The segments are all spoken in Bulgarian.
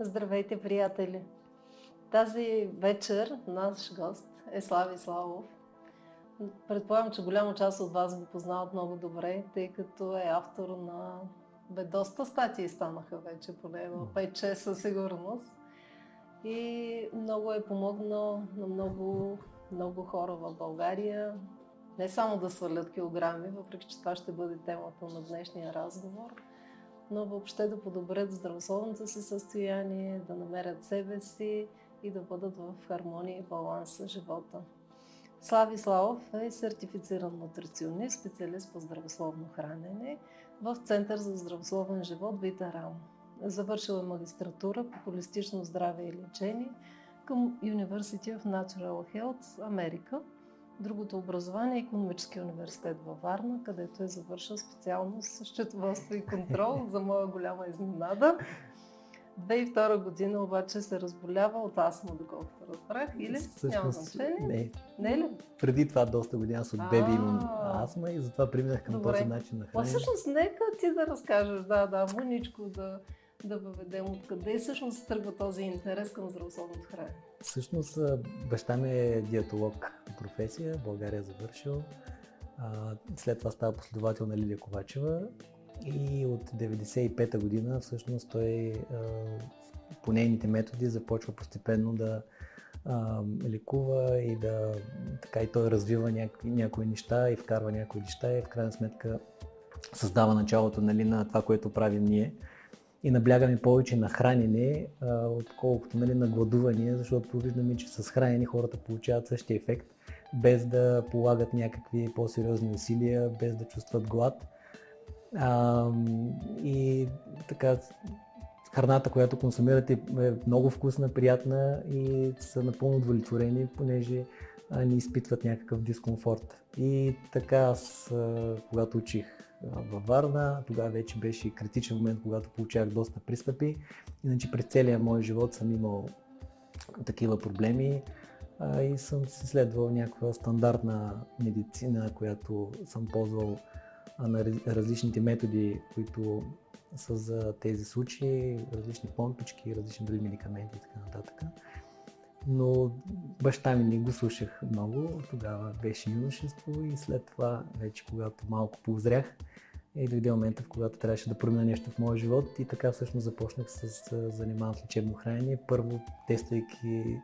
Здравейте, приятели! Тази вечер наш гост е Слави Славов. Предполагам, че голяма част от вас го познават много добре, тъй като е автор на... Бе, доста статии станаха вече, поне на 5-6 със сигурност. И много е помогнал на много, много хора в България. Не само да свалят килограми, въпреки че това ще бъде темата на днешния разговор – но въобще да подобрят здравословното си състояние, да намерят себе си и да бъдат в хармония и баланс с живота. Слави Славов е сертифициран нутриционист, специалист по здравословно хранене в Център за здравословен живот Вита Рам. Завършил е магистратура по холистично здраве и лечение към University of Natural Health, Америка – Другото образование е економическия университет във Варна, където е завършил специалност счетоводство и контрол, за моя голяма изненада. 2002 година обаче се разболява от астма, доколкото разбрах, или Всъщност, няма значение? Не. Не е ли? Преди това доста години аз от беби имам астма и затова преминах към Добре. този начин на хранене. всъщност нека ти да разкажеш, да, да, мъничко да, да въведем откъде всъщност тръгва този интерес към здравословното хранене. Всъщност баща ми е диетолог професия, България е завършил. След това става последовател на Лилия Ковачева и от 95-та година всъщност той по нейните методи започва постепенно да лекува и да така и той развива някои, някои неща и вкарва някои неща и в крайна сметка създава началото нали, на това, което правим ние и наблягаме повече на хранене, отколкото нали, на гладуване, защото виждаме, че с хранене хората получават същия ефект, без да полагат някакви по-сериозни усилия, без да чувстват глад. А, и така, храната, която консумирате е много вкусна, приятна и са напълно удовлетворени, понеже не изпитват някакъв дискомфорт. И така аз, когато учих във Варна. Тогава вече беше критичен момент, когато получавах доста пристъпи. Иначе през целия мой живот съм имал такива проблеми а, и съм си следвал някаква стандартна медицина, която съм ползвал на различните методи, които са за тези случаи, различни помпички, различни други медикаменти и така нататък. Но баща ми не го слушах много, тогава беше юношество и след това, вече когато малко позрях, и дойде момента, в когато трябваше да променя нещо в моя живот и така всъщност започнах с занимавам с лечебно хранение. Първо тествайки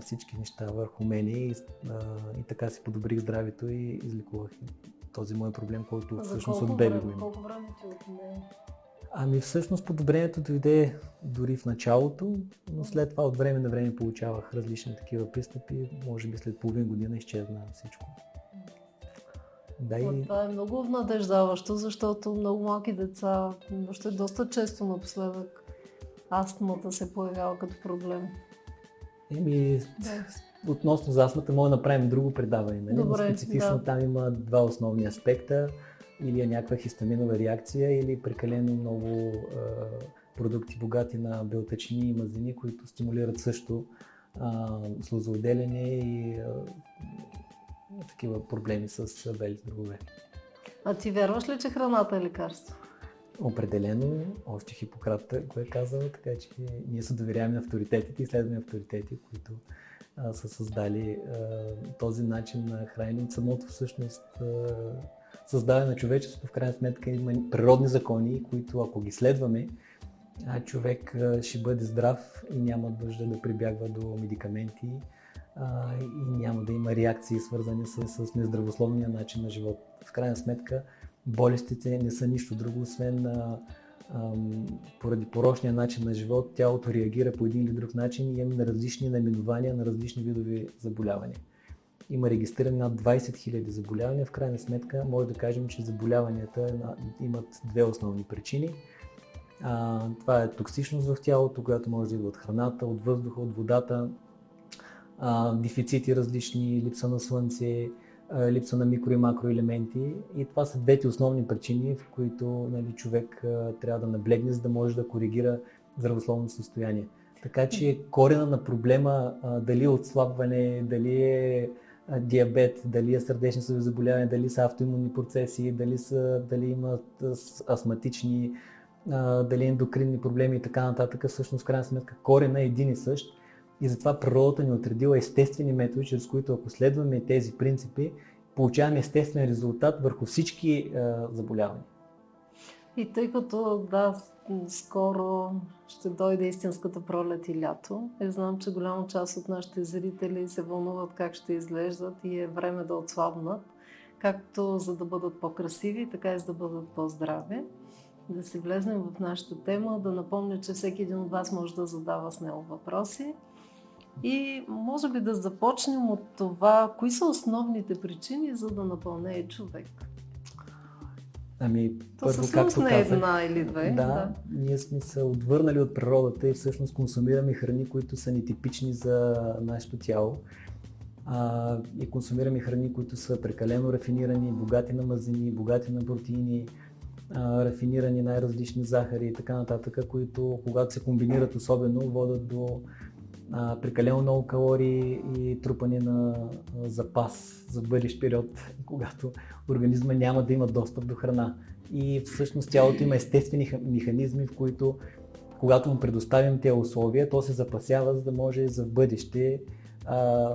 всички неща върху мене и, и така си подобрих здравето и излекувах този мой проблем, който всъщност от беби го има. Колко време ти отне? Ами всъщност подобрението дойде дори в началото, но след това от време на време получавах различни такива пристъпи. Може би след половин година изчезна всичко. Да, и... Това е много надеждаващо, защото много малки деца, още доста често напоследък, астмата се появява като проблем. Еми, да. относно за астмата, може да направим друго предаване. Нали? Добре, Но специфично да. там има два основни аспекта. Или е някаква хистаминова реакция, или прекалено много продукти богати на белтъчини и мазнини, които стимулират също слозоотделяне и такива проблеми с белите дробове. А ти вярваш ли, че храната е лекарство? Определено, още Хипократ го е казал, така че ние се доверяваме на авторитетите и следваме авторитети, които а, са създали а, този начин на хранене от самото всъщност а, създаване на човечеството. В крайна сметка има природни закони, които ако ги следваме, човек ще бъде здрав и няма нужда да прибягва до медикаменти и няма да има реакции свързани с, с нездравословния начин на живот. В крайна сметка болестите не са нищо друго, освен а, поради порочния начин на живот, тялото реагира по един или друг начин и имаме различни наименования на различни видове заболявания. Има регистрирани над 20 000 заболявания. В крайна сметка може да кажем, че заболяванията имат две основни причини. А, това е токсичност в тялото, която може да идва от храната, от въздуха, от водата, а, дефицити различни, липса на слънце, а, липса на микро и макроелементи. И това са двете основни причини, в които нали, човек а, трябва да наблегне, за да може да коригира здравословното състояние. Така че корена на проблема, а, дали е отслабване, дали е диабет, дали е сърдечни заболяване, дали са автоимунни процеси, дали, са, дали имат астматични дали ендокринни проблеми и така нататък, всъщност в крайна сметка корена е един и същ. И затова природата ни е отредила естествени методи, чрез които ако следваме тези принципи, получаваме естествен резултат върху всички заболявания. И тъй като, да, скоро ще дойде истинската пролет и лято, и знам, че голяма част от нашите зрители се вълнуват как ще изглеждат и е време да отслабнат, както за да бъдат по-красиви, така и за да бъдат по-здрави. Да си влезнем в нашата тема, да напомня, че всеки един от вас може да задава смело въпроси. И може би да започнем от това, кои са основните причини за да напълнее човек. Ами, То първо, както не е една или две. Да, да, ние сме се отвърнали от природата и всъщност консумираме храни, които са нетипични за нашето тяло. А, и консумираме храни, които са прекалено рафинирани, богати на мазнини, богати на протеини, а, рафинирани най-различни захари и така нататък, които когато се комбинират особено, водят до а, прекалено много калории и трупане на а, запас за бъдещ период, когато организма няма да има достъп до храна. И всъщност тялото има естествени механизми, в които когато му предоставим тези условия, то се запасява, за да може за бъдеще, а,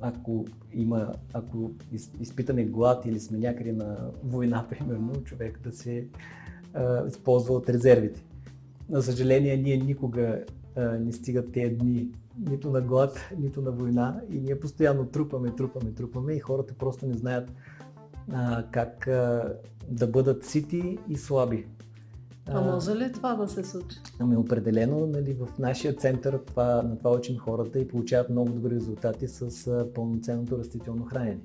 ако, има, ако изпитаме глад или сме някъде на война, примерно, човек да се а, използва от резервите. На съжаление, ние никога не стигат тези дни нито на глад, нито на война и ние постоянно трупаме, трупаме, трупаме и хората просто не знаят а, как а, да бъдат сити и слаби. А може ли това да се случи? Ами определено нали, в нашия център това, на това учим хората и получават много добри резултати с а, пълноценното растително хранене.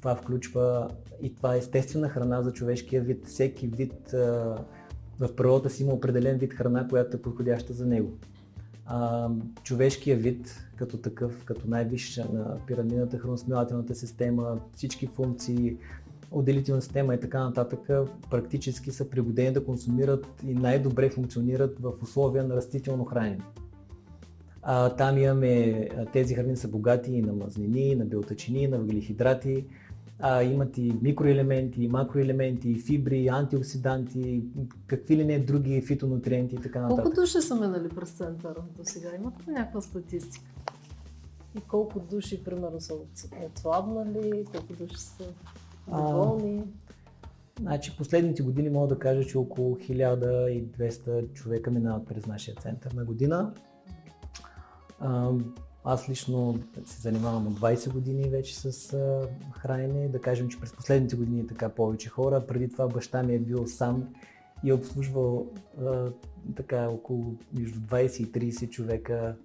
Това включва и това е естествена храна за човешкия вид. Всеки вид а, в природата си има определен вид храна, която е подходяща за него а, човешкия вид като такъв, като най-висша на пирамидната храносмилателната система, всички функции, отделителна система и така нататък, практически са пригодени да консумират и най-добре функционират в условия на растително хранене. А, там имаме, тези храни са богати и на мазнини, на белтачини, на въглехидрати, а, имат и микроелементи, и макроелементи, и фибри, и антиоксиданти, какви ли не други фитонутриенти и така нататък. Колко души са минали през центъра до сега? Имате ли някаква статистика? И колко души, примерно, са отслабнали, колко души са доволни? Значи последните години мога да кажа, че около 1200 човека минават през нашия център на година. Аз лично се занимавам от 20 години вече с а, хранене. Да кажем, че през последните години е така повече хора. Преди това баща ми е бил сам и е обслужвал така около между 20 и 30 човека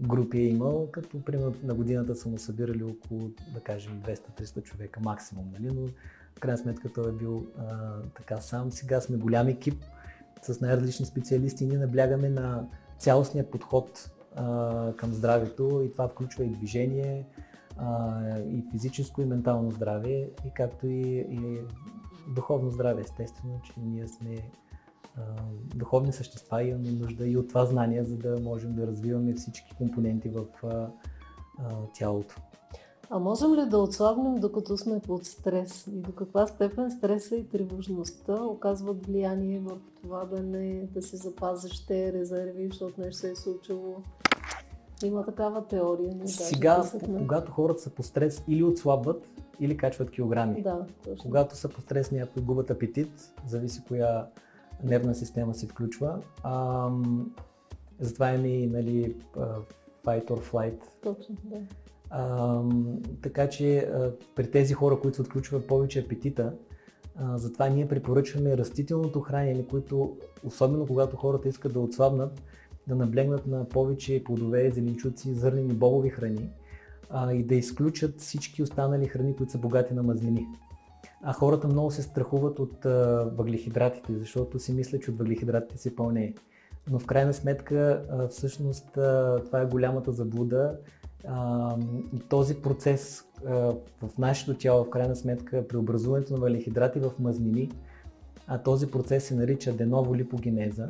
групи е имал, като примерно на годината са му събирали около, да кажем, 200-300 човека максимум, нали? но в крайна сметка той е бил а, така сам. Сега сме голям екип с най-различни специалисти и ние наблягаме на цялостния подход към здравето и това включва и движение, а, и физическо и ментално здраве, и както и, и духовно здраве. Естествено, че ние сме а, духовни същества и имаме нужда и от това знание, за да можем да развиваме всички компоненти в а, а, тялото. А можем ли да отслабнем докато сме под стрес? И до каква степен стреса и тревожността оказват влияние в това да не да се запазиш те резерви, защото нещо се е случило? Има такава теория. Не Сега, да когато хората са по стрес, или отслабват, или качват килограми. Да, точно. Когато са по стрес, някои губят апетит, зависи коя нервна система се включва. А, затова е ми нали, fight or flight. Точно, да. А, така че а, при тези хора, които се отключва повече апетита, а, затова ние препоръчваме растителното хранене, които, особено когато хората искат да отслабнат, да наблегнат на повече плодове, зеленчуци, зърнени бобови храни а, и да изключат всички останали храни, които са богати на мазнини. А хората много се страхуват от а, въглехидратите, защото си мислят, че от въглехидратите се пълне. Но в крайна сметка, а, всъщност, а, това е голямата заблуда и този процес в нашето тяло, в крайна сметка, преобразуването на въглехидрати в мазнини, а този процес се нарича деново-липогенеза,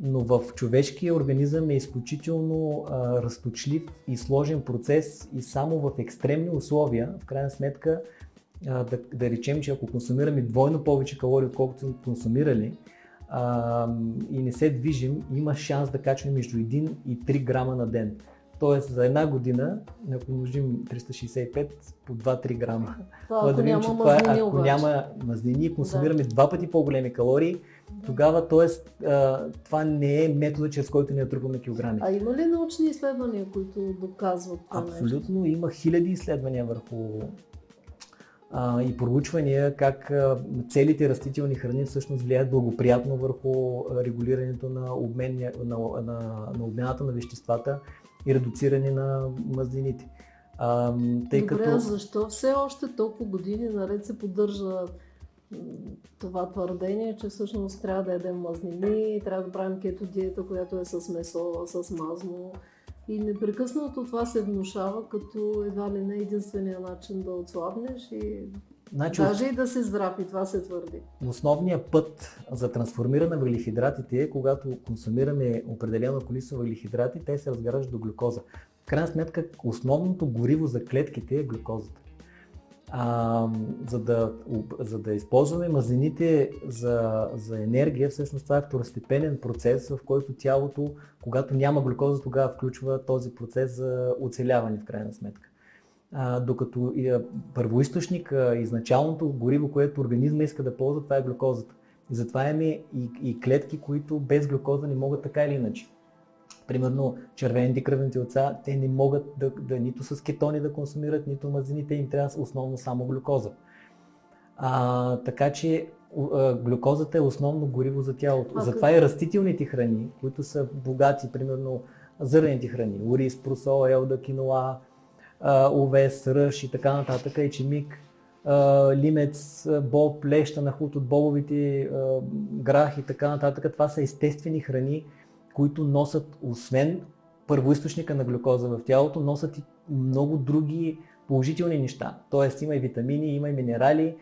но в човешкия организъм е изключително а, разточлив и сложен процес и само в екстремни условия, в крайна сметка, а, да, да речем, че ако консумираме двойно повече калории, отколкото сме консумирали, а, и не се движим, има шанс да качваме между 1 и 3 грама на ден. Тоест за една година, ако умножим 365 по 2-3 грама, това, да видим, че това, ако няма мазнини консумираме да. два пъти по-големи калории, тогава т.е. това не е метода, чрез който ние трупаме килограми. А има ли научни изследвания, които доказват това Абсолютно, нещо? има хиляди изследвания върху а, и проучвания как а, целите растителни храни всъщност влияят благоприятно върху регулирането на, обмен, на, на, на обмяната на веществата и редуциране на мазнините. А, тъй Добре, като... защо все още толкова години наред се поддържа това твърдение, че всъщност трябва да ядем мазнини, трябва да правим кето диета, която е с месо, с мазно. И непрекъснато това се внушава като едва ли не единствения начин да отслабнеш и Значи, Даже и да си здрав и това се твърди. Основният път за трансформиране на въглехидратите е, когато консумираме определено количество въглехидрати, те се разграждат до глюкоза. В крайна сметка, основното гориво за клетките е глюкозата. А, за, да, за да използваме мазнините за, за енергия, всъщност това е второстепенен процес, в който тялото, когато няма глюкоза, тогава включва този процес за оцеляване в крайна сметка. А, докато и, а, първоисточник, а, изначалното гориво, което организма иска да ползва, това е глюкозата. И затова имаме и, и клетки, които без глюкоза не могат така или иначе. Примерно червените кръвни телца, те не могат да, да нито с кетони да консумират, нито мазините, им трябва основно само глюкоза. А, така че глюкозата е основно гориво за тялото. А, Затова и растителните храни, които са богати, примерно зърнените храни, ориз, просол, елда, киноа, овес, ръж и така нататък, ечемик, лимец, боб, леща на худ от бобовите, грах и така нататък. Това са естествени храни, които носят, освен първоисточника на глюкоза в тялото, носят и много други положителни неща. Тоест има и витамини, има и минерали,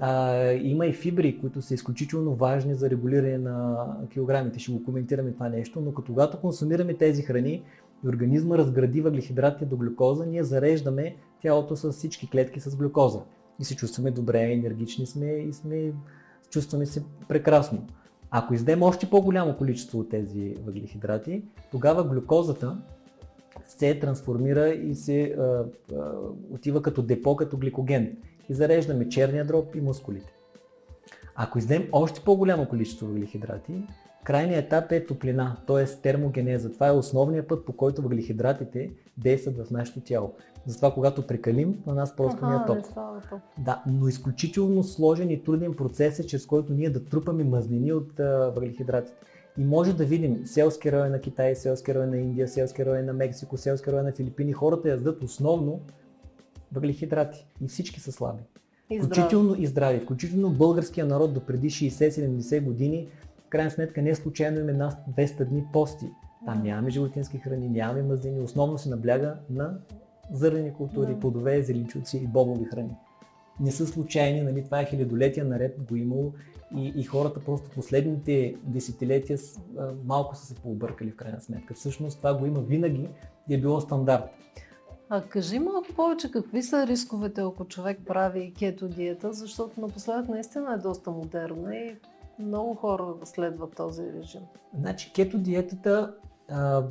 а, има и фибри, които са изключително важни за регулиране на килограмите. Ще го коментираме това нещо, но когато консумираме тези храни и организма разгради въглехидратите до глюкоза, ние зареждаме тялото с всички клетки с глюкоза. И се чувстваме добре, енергични сме и сме, чувстваме се прекрасно. Ако издем още по-голямо количество от тези въглехидрати, тогава глюкозата се трансформира и се а, а, отива като депо, като гликоген. И зареждаме черния дроб и мускулите. Ако издем още по-голямо количество въглехидрати, крайният етап е топлина, т.е. термогенеза. Това е основният път, по който въглехидратите действат в нашето тяло. Затова, когато прекалим, на нас просто ни е топ. Да, но изключително сложен и труден процес е, чрез който ние да трупаме мазнини от а, въглехидратите. И може да видим селски район на Китай, селски район на Индия, селски район на Мексико, селски район на Филипини. Хората яздат основно въглехидрати и всички са слаби. И включително и здрави. Включително българския народ до преди 60-70 години, в крайна сметка не случайно има една 200 дни пости. Там нямаме животински храни, нямаме мазнини, основно се набляга на зърнени култури, да. плодове, зеленчуци и бобови храни. Не са случайни, нали, това е хилядолетия наред го имало и, и хората просто последните десетилетия малко са се пообъркали в крайна сметка. Всъщност това го има винаги и е било стандарт. А кажи малко повече какви са рисковете, ако човек прави кето диета, защото напоследък наистина е доста модерна и много хора следват този режим. Значи кето диетата а,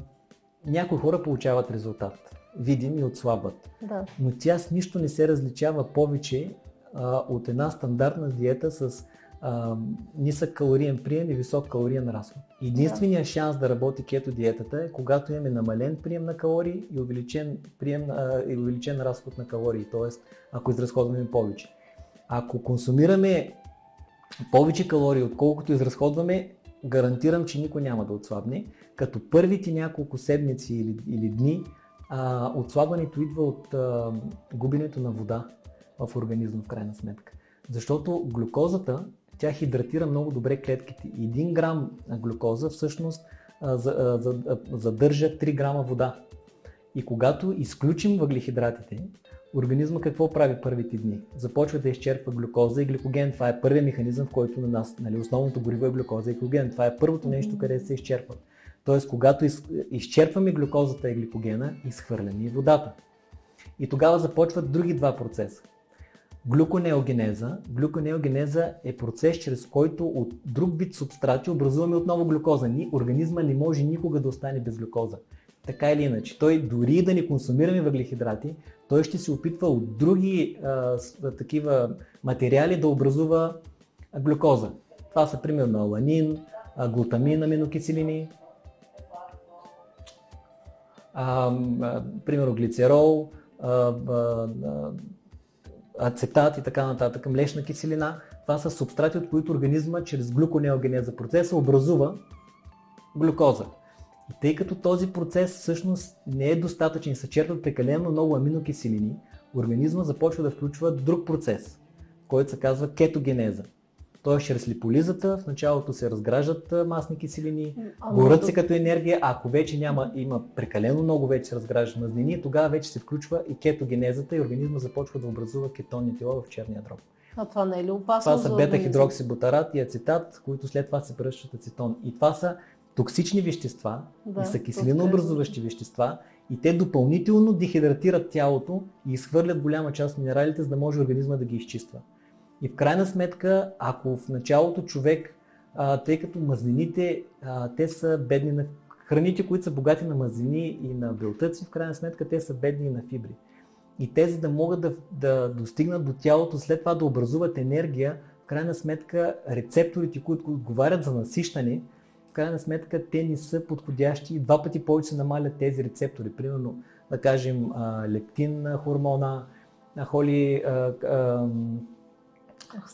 някои хора получават резултат видим и отслабват. Да. Но тя с нищо не се различава повече а, от една стандартна диета с а, нисък калориен прием и висок калориен разход. Единственият да. шанс да работи кето диетата е когато имаме намален прием на калории и увеличен, прием, а, и увеличен разход на калории, т.е. ако изразходваме повече. Ако консумираме повече калории, отколкото изразходваме, гарантирам, че никой няма да отслабне, като първите няколко седмици или, или дни а, отслабването идва от а, губенето на вода в организма в крайна сметка. Защото глюкозата, тя хидратира много добре клетките. Един грам глюкоза всъщност а, за, а, за, а, задържа 3 грама вода. И когато изключим въглехидратите, организма какво прави първите дни? Започва да изчерпва глюкоза и гликоген. Това е първият механизъм, в който на нас, нали, основното гориво е глюкоза и гликоген. Това е първото нещо, къде се изчерпват. Т.е. когато из, изчерпваме глюкозата и гликогена, изхвърляме и водата. И тогава започват други два процеса. глюконеогенеза. Глюконеогенеза е процес, чрез който от друг вид субстрати образуваме отново глюкоза. Ни, организма не може никога да остане без глюкоза. Така или иначе, той дори да не консумираме въглехидрати, той ще се опитва от други а, такива материали да образува глюкоза. Това са примерно аланин, глутамин, аминокиселини, а, а, примерно глицерол, а, а, ацетат и така нататък, млечна киселина. Това са субстрати, от които организма чрез глюконеогенеза процеса образува глюкоза. И тъй като този процес всъщност не е достатъчен се черпат прекалено много аминокиселини, организма започва да включва друг процес, който се казва кетогенеза. Тоест, чрез липолизата в началото се разграждат масни киселини, горят се като енергия, а ако вече няма, има прекалено много вече се разграждат мазнини, тогава вече се включва и кетогенезата и организма започва да образува кетонни тела в черния дроб. А това не е ли опасно? Това са бета-хидроксибутарат и ацетат, които след това се превръщат ацетон. И това са токсични вещества да, и са киселинообразуващи вещества и те допълнително дехидратират тялото и изхвърлят голяма част от минералите, за да може организма да ги изчиства. И в крайна сметка, ако в началото човек, а, тъй като мазнините, а, те са бедни на храните, които са богати на мазнини и на белтъци, в крайна сметка те са бедни на фибри. И те, за да могат да, да достигнат до тялото, след това да образуват енергия, в крайна сметка рецепторите, които отговарят за насищане, крайна сметка те не са подходящи и два пъти повече се намалят тези рецептори. Примерно, да кажем, лептин хормона, холи,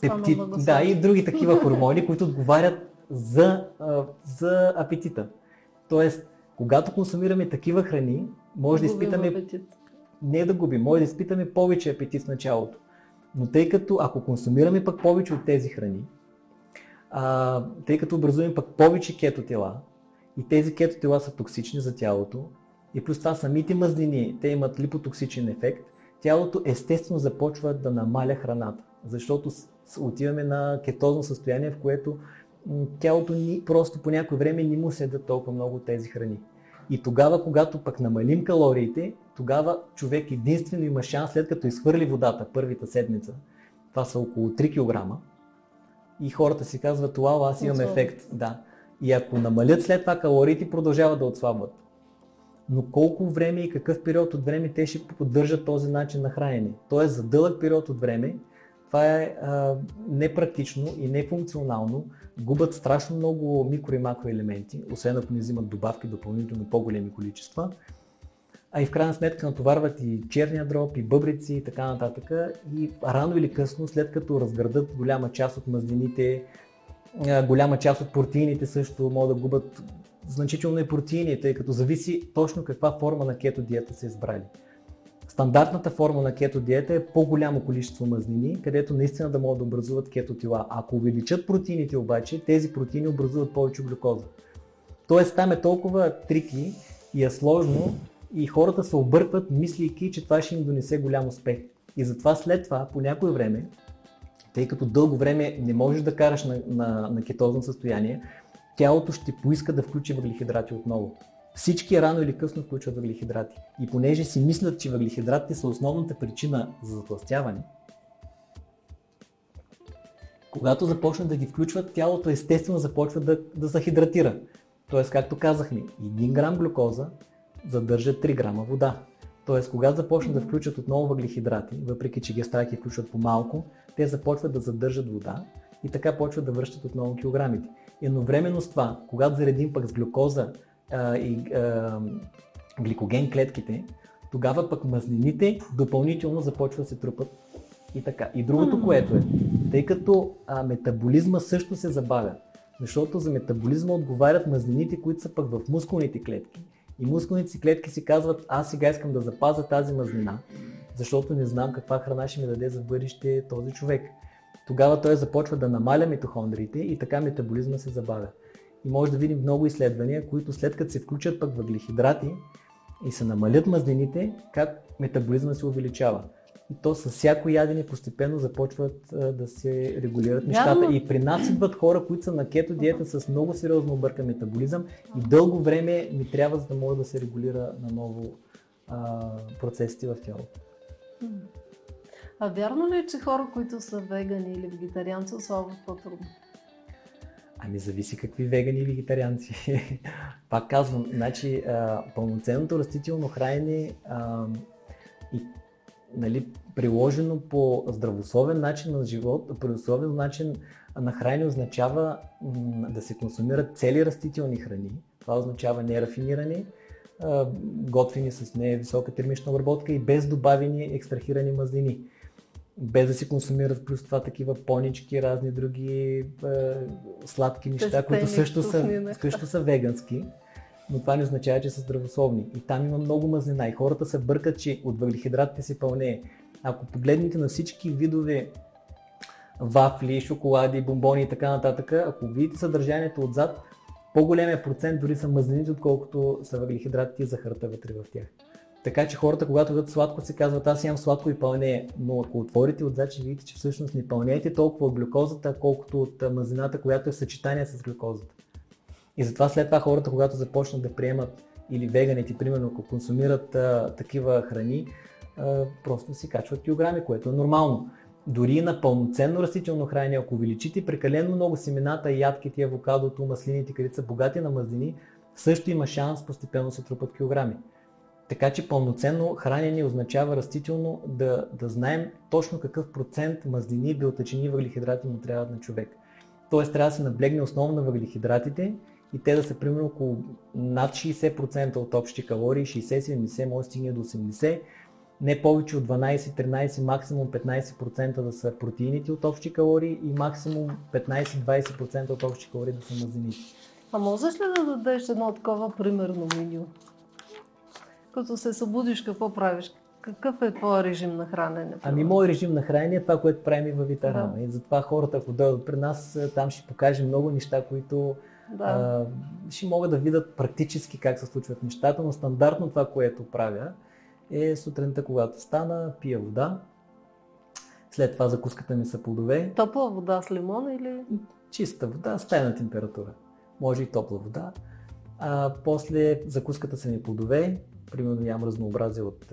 пептид, да, и други такива хормони, които отговарят за, за апетита. Тоест, когато консумираме такива храни, може да изпитаме... Апетит. Не да губим, може да изпитаме повече апетит в началото. Но тъй като ако консумираме пък повече от тези храни, а, тъй като образуваме пък повече кетотела, и тези кетотела са токсични за тялото, и плюс това самите мазнини, те имат липотоксичен ефект, тялото естествено започва да намаля храната защото отиваме на кетозно състояние, в което тялото ни просто по някое време не му седат толкова много тези храни. И тогава, когато пък намалим калориите, тогава човек единствено има шанс, след като изхвърли водата първата седмица, това са около 3 кг, и хората си казват, това аз имам ефект. Да. И ако намалят след това калориите, продължават да отслабват. Но колко време и какъв период от време те ще поддържат този начин на хранене? Тоест за дълъг период от време това е а, непрактично и нефункционално. Губят страшно много микро и макроелементи, освен ако не взимат добавки допълнително по-големи количества. А и в крайна сметка натоварват и черния дроб, и бъбрици и така нататък. И рано или късно, след като разградат голяма част от мазнините, голяма част от протеините също могат да губят значително и протеини, тъй като зависи точно каква форма на кето диета са избрали. Стандартната форма на кето диета е по-голямо количество мазнини, където наистина да могат да образуват кето тела. Ако увеличат протеините обаче, тези протеини образуват повече глюкоза. Тоест там е толкова трики и е сложно и хората се объркват, мислейки, че това ще им донесе голям успех. И затова след това, по някое време, тъй като дълго време не можеш да караш на, на, на кетозно състояние, тялото ще поиска да включи въглехидрати отново. Всички рано или късно включват въглехидрати. И понеже си мислят, че въглехидратите са основната причина за затластяване, когато започнат да ги включват, тялото естествено започва да, да захидратира. Тоест, както казахме, 1 грам глюкоза задържа 3 грама вода. Тоест, когато започнат да включат отново въглехидрати, въпреки че ги страхи включват по-малко, те започват да задържат вода и така почват да връщат отново килограмите. Едновременно с това, когато заредим пък с глюкоза а, и а, гликоген клетките, тогава пък мазнините допълнително започват да се трупат и така. И другото, което е, тъй като а, метаболизма също се забавя, защото за метаболизма отговарят мазнините, които са пък в мускулните клетки. И мускулните си клетки си казват, аз сега искам да запазя тази мазнина, защото не знам каква храна ще ми даде за бъдеще този човек. Тогава той започва да намаля митохондриите и така метаболизма се забавя. И може да видим много изследвания, които след като се включат пък въглехидрати и се намалят мазнините, как метаболизма се увеличава. И то с всяко ядене постепенно започват а, да се регулират нещата. И при нас идват хора, които са на кето диета с много сериозно объркан метаболизъм и дълго време ми трябва, за да може да се регулира наново а, процесите в тялото. А вярно ли е, че хора, които са вегани или вегетарианци, ослабват по-трудно? Ами зависи какви вегани и вегетарианци. Пак казвам, значи а, пълноценното растително хранене а, и нали, приложено по здравословен начин на живот, здравословен начин на хранене означава м- да се консумират цели растителни храни. Това означава нерафинирани, готвени с невисока термична обработка и без добавени екстрахирани мазнини. Без да се консумират плюс това такива понички, разни други е, сладки неща, Тестени, които също са, също са вегански, но това не означава, че са здравословни. И там има много мазнина и хората се бъркат, че от въглехидратите се пълне. Ако погледнете на всички видове вафли, шоколади, бомбони и така нататък, ако видите съдържанието отзад, по-големия процент дори са мазнините, отколкото са въглехидратите и захарта вътре в тях. Така че хората, когато ядат сладко, се казват, аз имам сладко и пълнее. Но ако отворите отзад, ще видите, че всъщност не пълнеете толкова от глюкозата, колкото от мазината, която е в съчетание с глюкозата. И затова след това хората, когато започнат да приемат или веганите, примерно, ако консумират а, такива храни, а, просто си качват килограми, което е нормално. Дори на пълноценно растително хранение, ако увеличите прекалено много семената, ядките, авокадото, маслините, където са богати на мазнини, също има шанс постепенно се трупат килограми. Така че пълноценно хранене означава растително да, да знаем точно какъв процент мазнини, белтъчини и въглехидрати му трябват на човек. Тоест трябва да се наблегне основно на въглехидратите и те да са примерно около над 60% от общи калории, 60-70, може да стигне до 80%, не повече от 12-13, максимум 15% да са протеините от общи калории и максимум 15-20% от общи калории да са мазнините. А можеш ли да дадеш едно такова примерно меню? Като се събудиш, какво правиш? Какъв е твой режим на хранене? Ами, мой режим на хранене е това, което правим и във Витарама. Да. И затова хората, ако дойдат при нас, там ще покажем много неща, които да. а, ще могат да видят практически как се случват нещата, но стандартно това, което правя, е сутринта, когато стана, пия вода. След това закуската ми са плодове. Топла вода с лимон или? Чиста вода, с тайна температура. Може и топла вода. А, после закуската са ми плодове, примерно нямам разнообразие от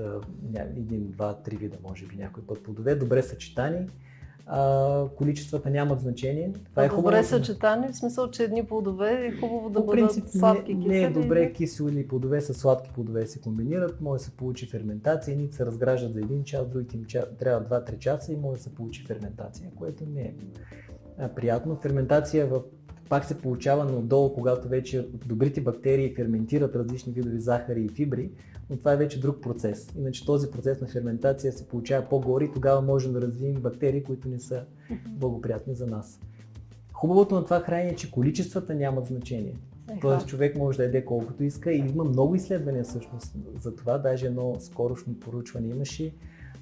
един, два, три вида, може би някой път плодове, добре съчетани. А, количествата нямат значение. Това е хубаво. Добре съчетани, в смисъл, че едни плодове е хубаво да По принцип, бъдат сладки кисели. Не е добре кисели плодове с сладки плодове се комбинират, може да се получи ферментация, едните се разграждат за един час, другите им трябва 2-3 часа и може да се получи ферментация, което не е приятно. Ферментация в пак се получава надолу, когато вече добрите бактерии ферментират различни видови захари и фибри, но това е вече друг процес. Иначе този процес на ферментация се получава по-горе и тогава можем да развием бактерии, които не са благоприятни за нас. Хубавото на това хранение е, че количествата нямат значение. Тоест човек може да яде колкото иска и има много изследвания всъщност за това. Даже едно скорошно поручване имаше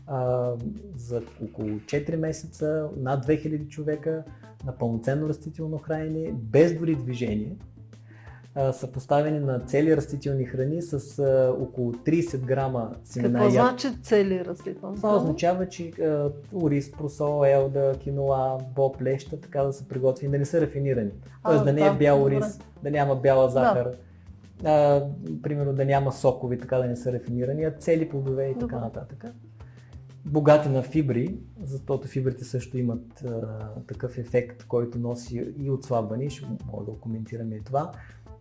а, за около 4 месеца, над 2000 човека на пълноценно растително хранене, без дори движение са поставени на цели растителни храни с а, около 30 грама семена. Какво значи цели растителни? Това означава, че а, ориз, просол, елда, киноа, боб, леща, така да са приготвени, да не са рафинирани. Тоест да не е бял ориз, да няма бяла захар. Да. А, примерно да няма сокови, така да не са рафинирани, а цели плодове и така Добре. нататък богати на фибри, защото фибрите също имат а, такъв ефект, който носи и отслабване, ще мога да коментираме и това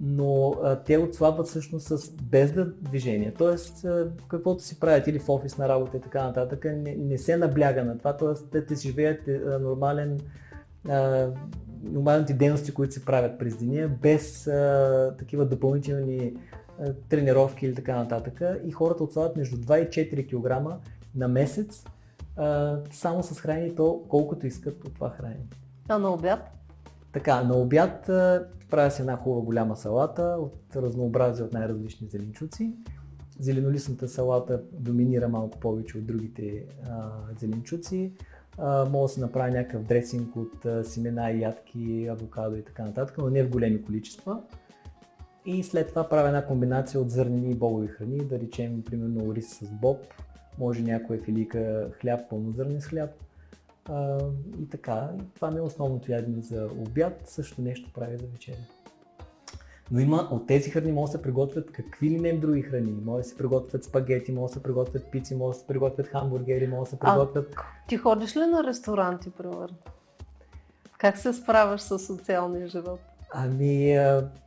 но а, те отслабват всъщност с без да движение. Тоест, а, каквото си правят или в офис на работа и така нататък, не, не се набляга на това, т.е. те, те живеят а, нормален, а, нормалните дейности, които се правят през деня, без а, такива допълнителни а, тренировки или така нататък. И хората отслабват между 2 и 4 кг на месец, а, само с хранение то колкото искат от това хранение. А на обяд? Така, на обяд правя си една хубава голяма салата от разнообразие от най-различни зеленчуци. Зеленолистната салата доминира малко повече от другите а, зеленчуци. А, мога да се направя някакъв дресинг от а, семена, ядки, авокадо и така нататък, но не в големи количества. И след това правя една комбинация от зърнени и бобови храни, да речем примерно ориз с боб, може някоя филика хляб, пълнозърнен с хляб, а, и така, и това ми е основното ядене за обяд, също нещо прави за вечеря. Но има от тези храни може да се приготвят какви ли не други храни. Може да се приготвят спагети, може да се приготвят пици, може да се приготвят хамбургери, може да се приготвят... А, ти ходиш ли на ресторанти, примерно? Как се справяш с социалния живот? Ами,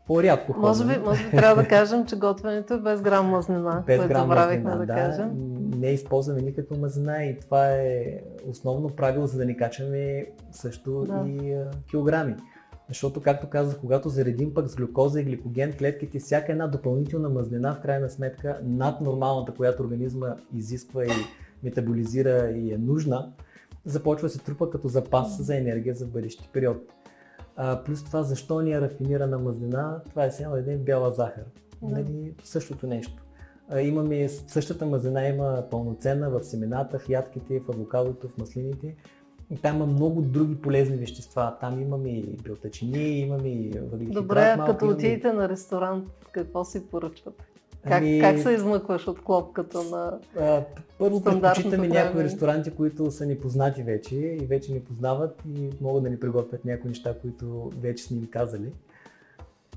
по-рядко ходя. Може би, може би трябва да кажем, че готвенето е без грам мазнина, без което забравихме да, да кажем. Не използваме никаква мазнина и това е основно правило, за да ни качваме също да. и а, килограми. Защото, както казах, когато заредим пък с глюкоза и гликоген клетките, всяка една допълнителна мазнина, в крайна сметка, над нормалната, която организма изисква и метаболизира и е нужна, започва да се трупа като запас за енергия за бъдещи период. А, плюс това, защо ни е рафинирана мазнина, това е само един бяла захар. Нали, същото нещо. Имаме същата мазнина, има пълноценна в семената, в ядките, в авокадото, в маслините. И там има много други полезни вещества. Там имаме и белтачини, имаме и въглехидрат. Добре, малко, като отидете на ресторант, какво си поръчвате? Как, ами, как се измъкваш от клопката на а, Първо предпочитаме някои ресторанти, които са ни познати вече и вече ни познават и могат да ни приготвят някои неща, които вече сме им казали.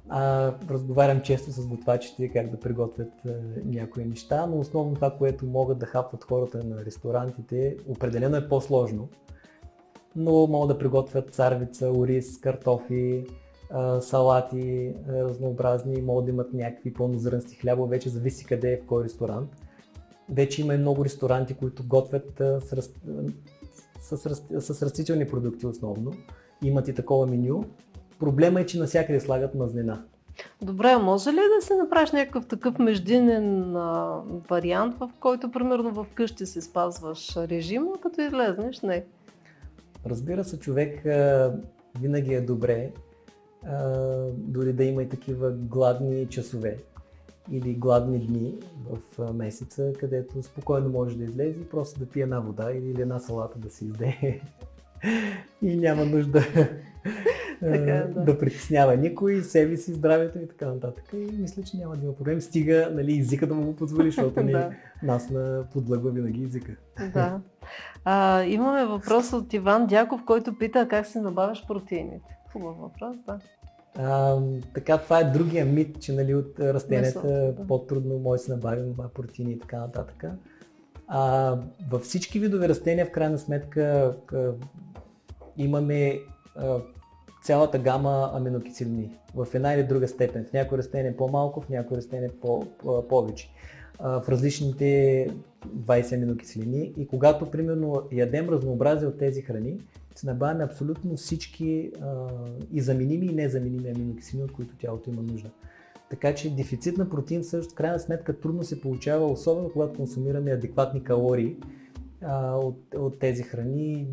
А, разговарям често с готвачите как да приготвят а, някои неща, но основно това, което могат да хапват хората на ресторантите, определено е по-сложно. Но могат да приготвят царвица, ориз, картофи, салати разнообразни, могат да имат някакви пълнозрънсти хляба, вече зависи къде е в кой ресторант. Вече има и много ресторанти, които готвят с, с, с, с растителни продукти основно. Имат и такова меню. Проблема е, че навсякъде слагат мазнина. Добре, може ли да се направиш някакъв такъв междинен а, вариант, в който примерно в къщи си спазваш режима, като излезнеш? Не. Разбира се, човек а, винаги е добре дори да има и такива гладни часове или гладни дни в месеца, където спокойно може да излезе и просто да пие една вода или една салата да си изде. и няма нужда така, да. да притеснява никой, себе си, здравето и така нататък. И мисля, че няма да има проблем. Стига нали, езика да му го позволи, защото ни, нас на подлъгва винаги езика. да. А, имаме въпрос от Иван Дяков, който пита как се набавяш протеините. Хубав въпрос, да. А, така, това е другия мит, че нали, от растенията да. по-трудно може да се набавим протеини и така нататък. А, във всички видове растения, в крайна сметка, имаме а, цялата гама аминокиселини в една или друга степен. В някои растения по-малко, в някои растения по- повече. В различните 20 аминокиселини. И когато, примерно, ядем разнообразие от тези храни, се набавяме абсолютно всички а, и заменими и незаменими аминокиселини, от които тялото има нужда. Така че дефицит на протеин също в крайна сметка трудно се получава, особено когато консумираме адекватни калории а, от, от тези храни.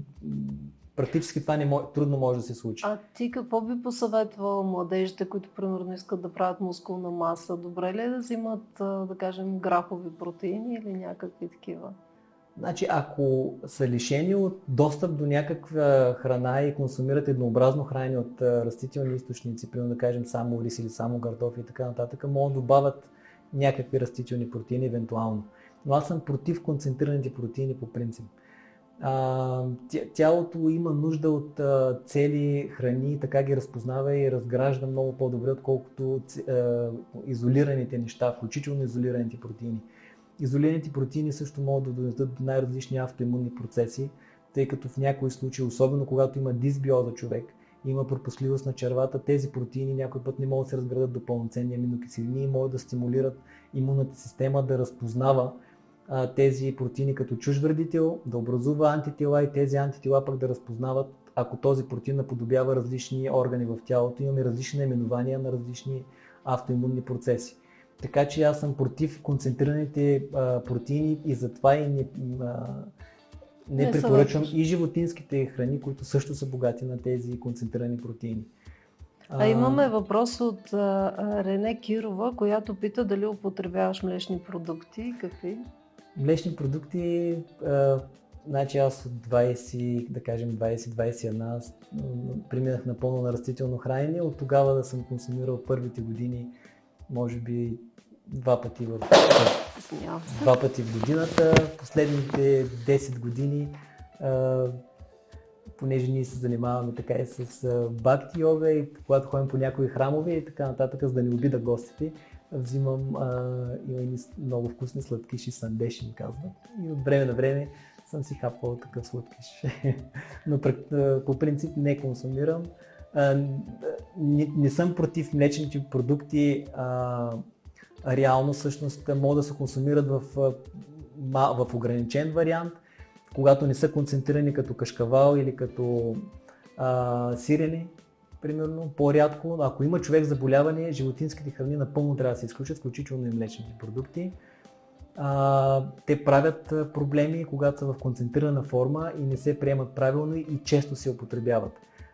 Практически това не мож, трудно може да се случи. А ти какво би посъветвал младежите, които примерно искат да правят мускулна маса? Добре ли е да взимат, да кажем, грахови протеини или някакви такива? Значи, ако са лишени от достъп до някаква храна и консумират еднообразно хранене от растителни източници, примерно да кажем само рис или само картофи и така нататък, могат да добавят някакви растителни протеини евентуално. Но аз съм против концентрираните протеини по принцип. Тялото има нужда от цели храни, така ги разпознава и разгражда много по-добре, отколкото изолираните неща, включително изолираните протеини. Изолираните протеини също могат да доведат до най-различни автоимунни процеси, тъй като в някои случаи, особено когато има дисбиоза човек, има пропускливост на червата, тези протеини някой път не могат да се разградат до пълноценни аминокиселини и могат да стимулират имунната система да разпознава тези протеини като чуж вредител, да образува антитела и тези антитела пък да разпознават, ако този протеин наподобява различни органи в тялото, имаме различни наименования на различни автоимунни процеси. Така че аз съм против концентрираните а, протеини и затова и не, а, не, не препоръчвам и животинските храни, които също са богати на тези концентрирани протеини. А, имаме въпрос от а, Рене Кирова, която пита дали употребяваш млечни продукти. Какви? Млечни продукти, а, значи аз от 20, да кажем 20-21, преминах напълно на растително хранене. От тогава да съм консумирал първите години, може би два пъти в, два пъти в годината. Последните 10 години понеже ние се занимаваме така и с бакти йога и когато ходим по някои храмове и така нататък, за да не обида гостите, взимам, а, има и много вкусни сладкиши, сандеши ми казват. И от време на време съм си хапвал такъв сладкиш. Но по принцип не консумирам. А, не, не съм против млечните продукти. А, реално всъщност могат да се консумират в, в ограничен вариант, когато не са концентрирани като кашкавал или като а, сирени, примерно, по-рядко. Ако има човек заболяване, животинските храни напълно трябва да се изключат, включително и млечните продукти. А, те правят проблеми, когато са в концентрирана форма и не се приемат правилно и често се употребяват.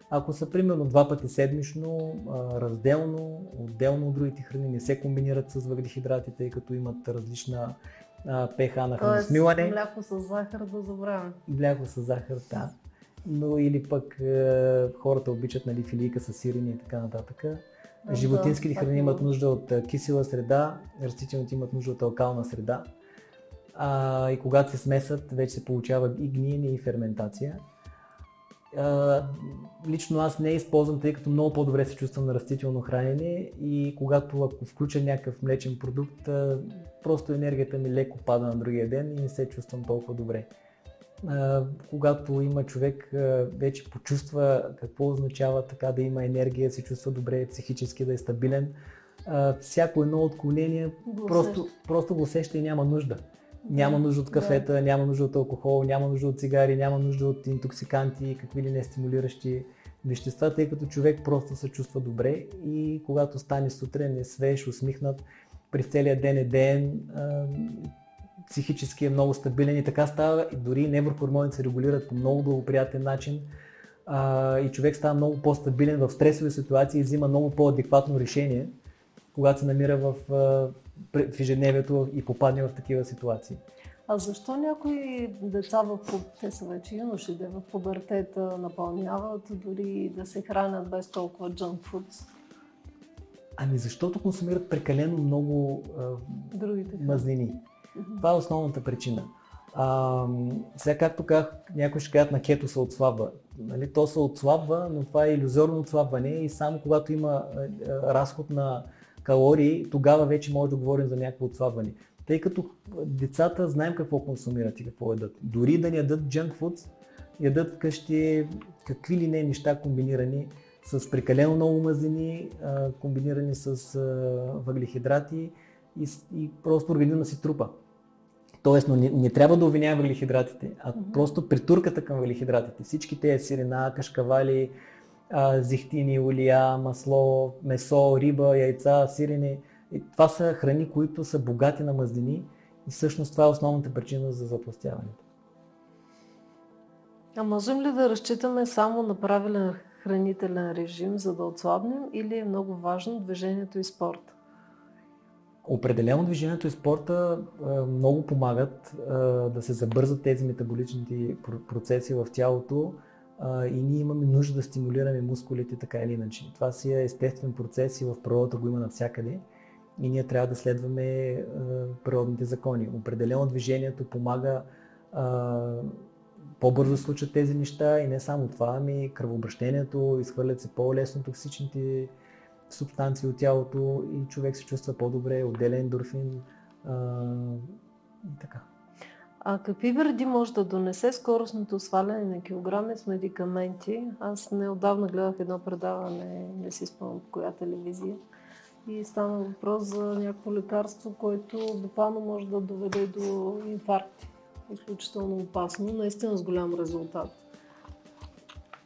Ако са примерно два пъти седмично, разделно, отделно от другите храни, не се комбинират с въглехидратите, тъй като имат различна ПХ на храносмилане. мляко с захар да забравям. Мляко с захар, да. Но или пък е, хората обичат нали, филийка с сирене и така нататък. Животинските храни имат нужда от кисела среда, растителните имат нужда от алкална среда. А, и когато се смесат, вече се получава и гниене и ферментация лично аз не използвам, тъй като много по-добре се чувствам на растително хранене и когато ако включа някакъв млечен продукт, просто енергията ми леко пада на другия ден и не се чувствам толкова добре. Когато има човек вече почувства какво означава така да има енергия, се чувства добре, психически да е стабилен, всяко едно отклонение просто, просто го усеща и няма нужда. Няма нужда от кафета, да. няма нужда от алкохол, няма нужда от цигари, няма нужда от интоксиканти какви ли не стимулиращи вещества, тъй като човек просто се чувства добре и когато стане сутрин е свеж, усмихнат, през целия ден е ден, психически е много стабилен и така става. И дори неврохормоните се регулират по много благоприятен начин а, и човек става много по-стабилен в стресови ситуации и взима много по-адекватно решение, когато се намира в в ежедневието и попадне в такива ситуации. А защо някои деца, в, те са вече юноши, да в пубертета напълняват дори да се хранят без толкова junk foods? Ами защото консумират прекалено много а, Другите мазнини. Това е основната причина. А, сега, както казах, някои ще кажат на кето се отслабва. Нали, то се отслабва, но това е иллюзорно отслабване и само когато има а, а, разход на калории, тогава вече може да говорим за някакво отслабване. Тъй като децата знаем какво консумират и какво ядат. Дори да не ядат junk foods, ядат вкъщи какви ли не неща комбинирани с прекалено много мазнини, комбинирани с въглехидрати и, и просто организма си трупа. Тоест, но не, не трябва да обвиняваме въглехидратите, а mm-hmm. просто притурката към въглехидратите. Всички тези сирена, кашкавали, а, зехтини, олия, масло, месо, риба, яйца, сирене. И това са храни, които са богати на мазнини и всъщност това е основната причина за затластяването. А можем ли да разчитаме само на правилен хранителен режим, за да отслабнем или е много важно движението и спорта? Определено движението и спорта много помагат да се забързат тези метаболичните процеси в тялото а, и ние имаме нужда да стимулираме мускулите така или иначе. Това си е естествен процес и в природата го има навсякъде и ние трябва да следваме природните закони. Определено движението помага по-бързо случат тези неща и не само това, ами кръвообращението, изхвърлят се по-лесно токсичните субстанции от тялото и човек се чувства по-добре, отделен ендорфин а, и така. А какви вреди може да донесе скоростното сваляне на килограми с медикаменти? Аз неодавна гледах едно предаване, не си спомням по коя телевизия, и стана въпрос за някакво лекарство, което буквално може да доведе до инфаркти. Изключително опасно, наистина с голям резултат.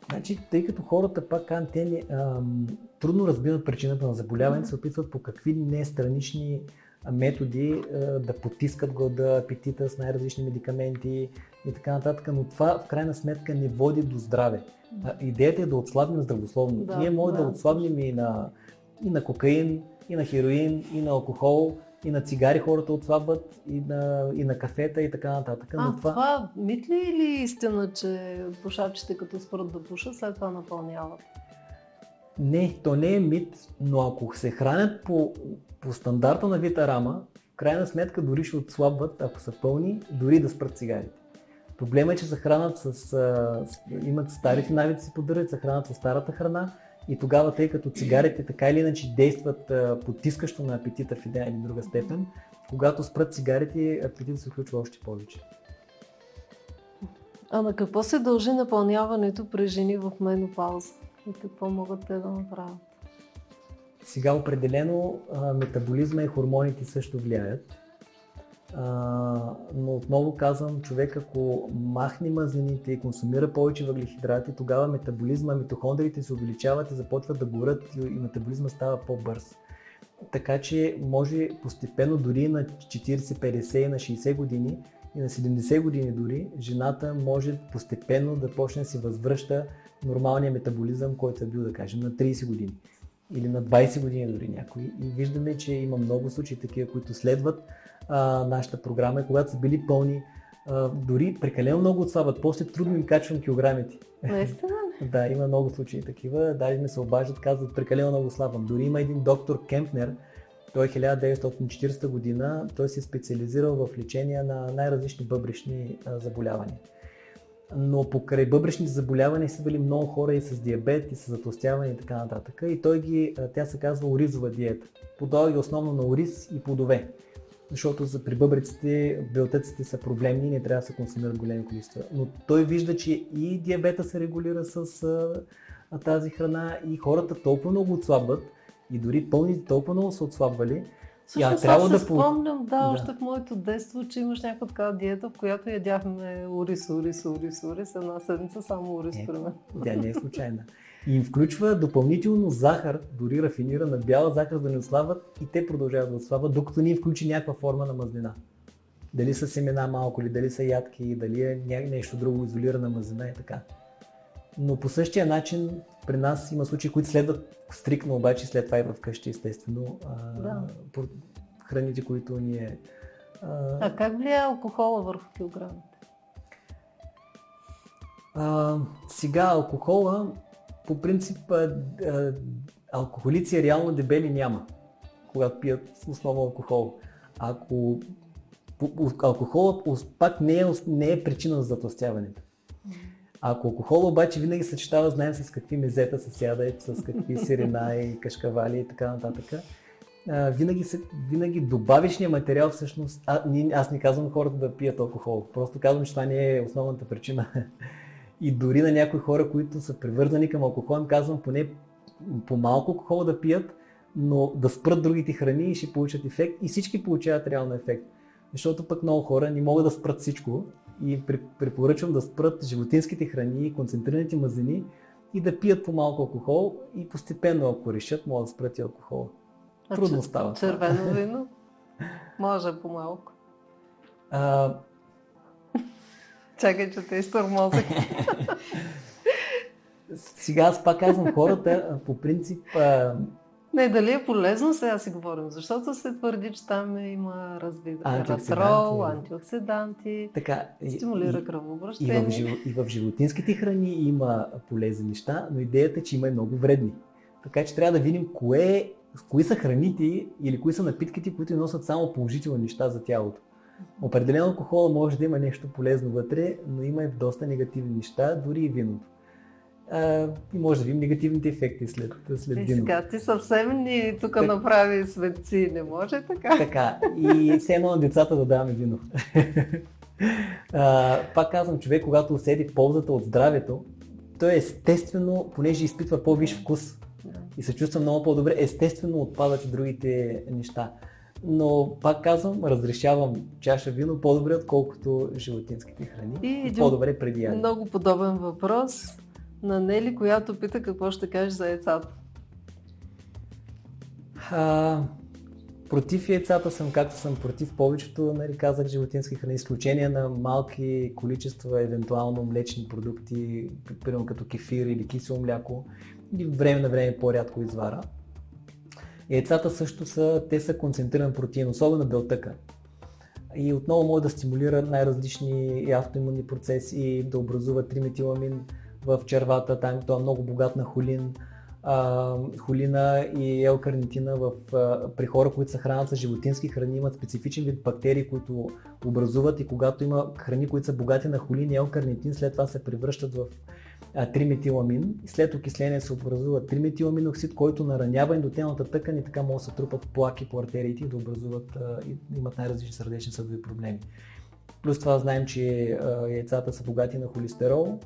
Значи, тъй като хората пак антени, ам, трудно разбират причината на заболяването, се опитват по какви не странични методи да потискат глада, апетита с най-различни медикаменти и така нататък, но това в крайна сметка не води до здраве. Идеята е да отслабнем здравословно. Да, Ние можем да, да отслабнем и на, и на кокаин, и на хероин, и на алкохол, и на цигари хората отслабват, и на, и на кафета и така нататък. Но а, това... това мит ли или истина, че пушачите като спрат да пушат, след това напълняват? Не, то не е мит, но ако се хранят по по стандарта на Вита Рама, в крайна сметка дори ще отслабват, ако са пълни, дори да спрат цигарите. Проблема е, че се хранат с, с имат старите навици, поддържат, се хранат с старата храна и тогава, тъй като цигарите така или иначе действат потискащо на апетита в една или друга степен, когато спрат цигарите, апетитът се включва още повече. А на какво се дължи напълняването при жени в менопауза? И какво могат те да направят? Сега определено метаболизма и хормоните също влияят. Но отново казвам, човек ако махне мазнините и консумира повече въглехидрати, тогава метаболизма, митохондриите се увеличават и започват да горят и метаболизма става по-бърз. Така че може постепенно дори на 40, 50 и на 60 години и на 70 години дори, жената може постепенно да почне да си възвръща нормалния метаболизъм, който е бил, да кажем, на 30 години или на 20 години дори някои. И виждаме, че има много случаи такива, които следват а, нашата програма и когато са били пълни, а, дори прекалено много отслабват, после трудно им качвам килограмите. Наистина да, има много случаи такива. Дали ме се обаждат, казват прекалено много слабам. Дори има един доктор Кемпнер, той е 1940 година, той се е специализирал в лечение на най-различни бъбречни заболявания. Но покрай бъбречните заболявания са били много хора и с диабет, и с затлостяване и така нататък. И той ги, тя се казва оризова диета. Подава ги основно на ориз и плодове защото за при бъбреците белтъците са проблемни и не трябва да се консумират големи количества. Но той вижда, че и диабета се регулира с а, тази храна и хората толкова много отслабват и дори пълните толкова много са отслабвали, Също, аз трябва да спомням, да, да, още в моето детство, че имаш някаква такава диета, в която ядяхме ориз, ориз, ориз, ориз, една седмица само ориз, е, примерно. Тя не е случайна. И им включва допълнително захар, дори рафинирана бяла захар, за да не отслабват и те продължават да отслабват, докато ни включи някаква форма на мазнина. Дали са семена малко, или дали са ядки, дали е нещо друго, изолирана мазнина и така. Но по същия начин при нас има случаи, които следват стрикно, обаче след това и вкъщи, естествено, да. храните, които ние... А, а как влияе алкохола върху килограмите? А, сега алкохола по принцип алкохолици реално дебели няма, когато пият основа алкохол. Ако алкохолът пак не е, не е причина за затластяването. Ако алкохол обаче винаги съчетава, знаем с какви мезета се сядат, с какви сирена и кашкавали и така нататък, винаги, се, винаги добавишния материал всъщност, а, аз не казвам хората да пият алкохол, просто казвам, че това не е основната причина и дори на някои хора, които са привързани към алкохол, им казвам поне по малко алкохол да пият, но да спрат другите храни и ще получат ефект и всички получават реално ефект. Защото пък много хора не могат да спрат всичко и препоръчвам да спрат животинските храни, концентрираните мазнини и да пият по малко алкохол и постепенно, ако решат, могат да спрат и алкохола. Трудно става. Червено вино? Може по-малко. А, Чакай, че те изтормозах. Сега аз пак казвам, хората по принцип... Не, дали е полезно, сега си говорим, защото се твърди, че там има развител, антиоксиданти, така, стимулира кръвообращение. И в, жив... и в животинските храни има полезни неща, но идеята е, че има и много вредни. Така че трябва да видим кое, кои са храните или кои са напитките, които носят само положителни неща за тялото. Определено алкохола може да има нещо полезно вътре, но има и доста негативни неща, дори и виното. А, и може да видим негативните ефекти след, след и виното. Сега ти съвсем ни тук так... направи светци, не може така? Така, и все едно на децата да даваме вино. а, пак казвам, човек, когато усети ползата от здравето, той естествено, понеже изпитва по-виш вкус и се чувства много по-добре, естествено отпадат и другите неща но пак казвам, разрешавам чаша вино по-добре, отколкото животинските храни. И по-добре преди яде. Много подобен въпрос на Нели, която пита какво ще кажеш за яйцата. А, против яйцата съм, както съм против повечето, нали, казах, животински храни, изключение на малки количества, евентуално млечни продукти, примерно като кефир или кисело мляко, и време на време по-рядко извара. Яйцата също са, те са концентриран протеин, особено белтъка. И отново може да стимулира най-различни автоимунни процеси, да образува триметиламин в червата, там това е много богат на холин, а, холина и елкарнитина в, а, при хора, които се хранят с животински храни, имат специфичен вид бактерии, които образуват и когато има храни, които са богати на холин и елкарнитин, след това се превръщат в 3-метиламин. След окисление се образува 3-метиламин оксид, който наранява ендотелната тъкан и така могат да се трупат плаки по артериите и да образуват и имат най-различни сърдечни съдови проблеми. Плюс това знаем, че яйцата са богати на холестерол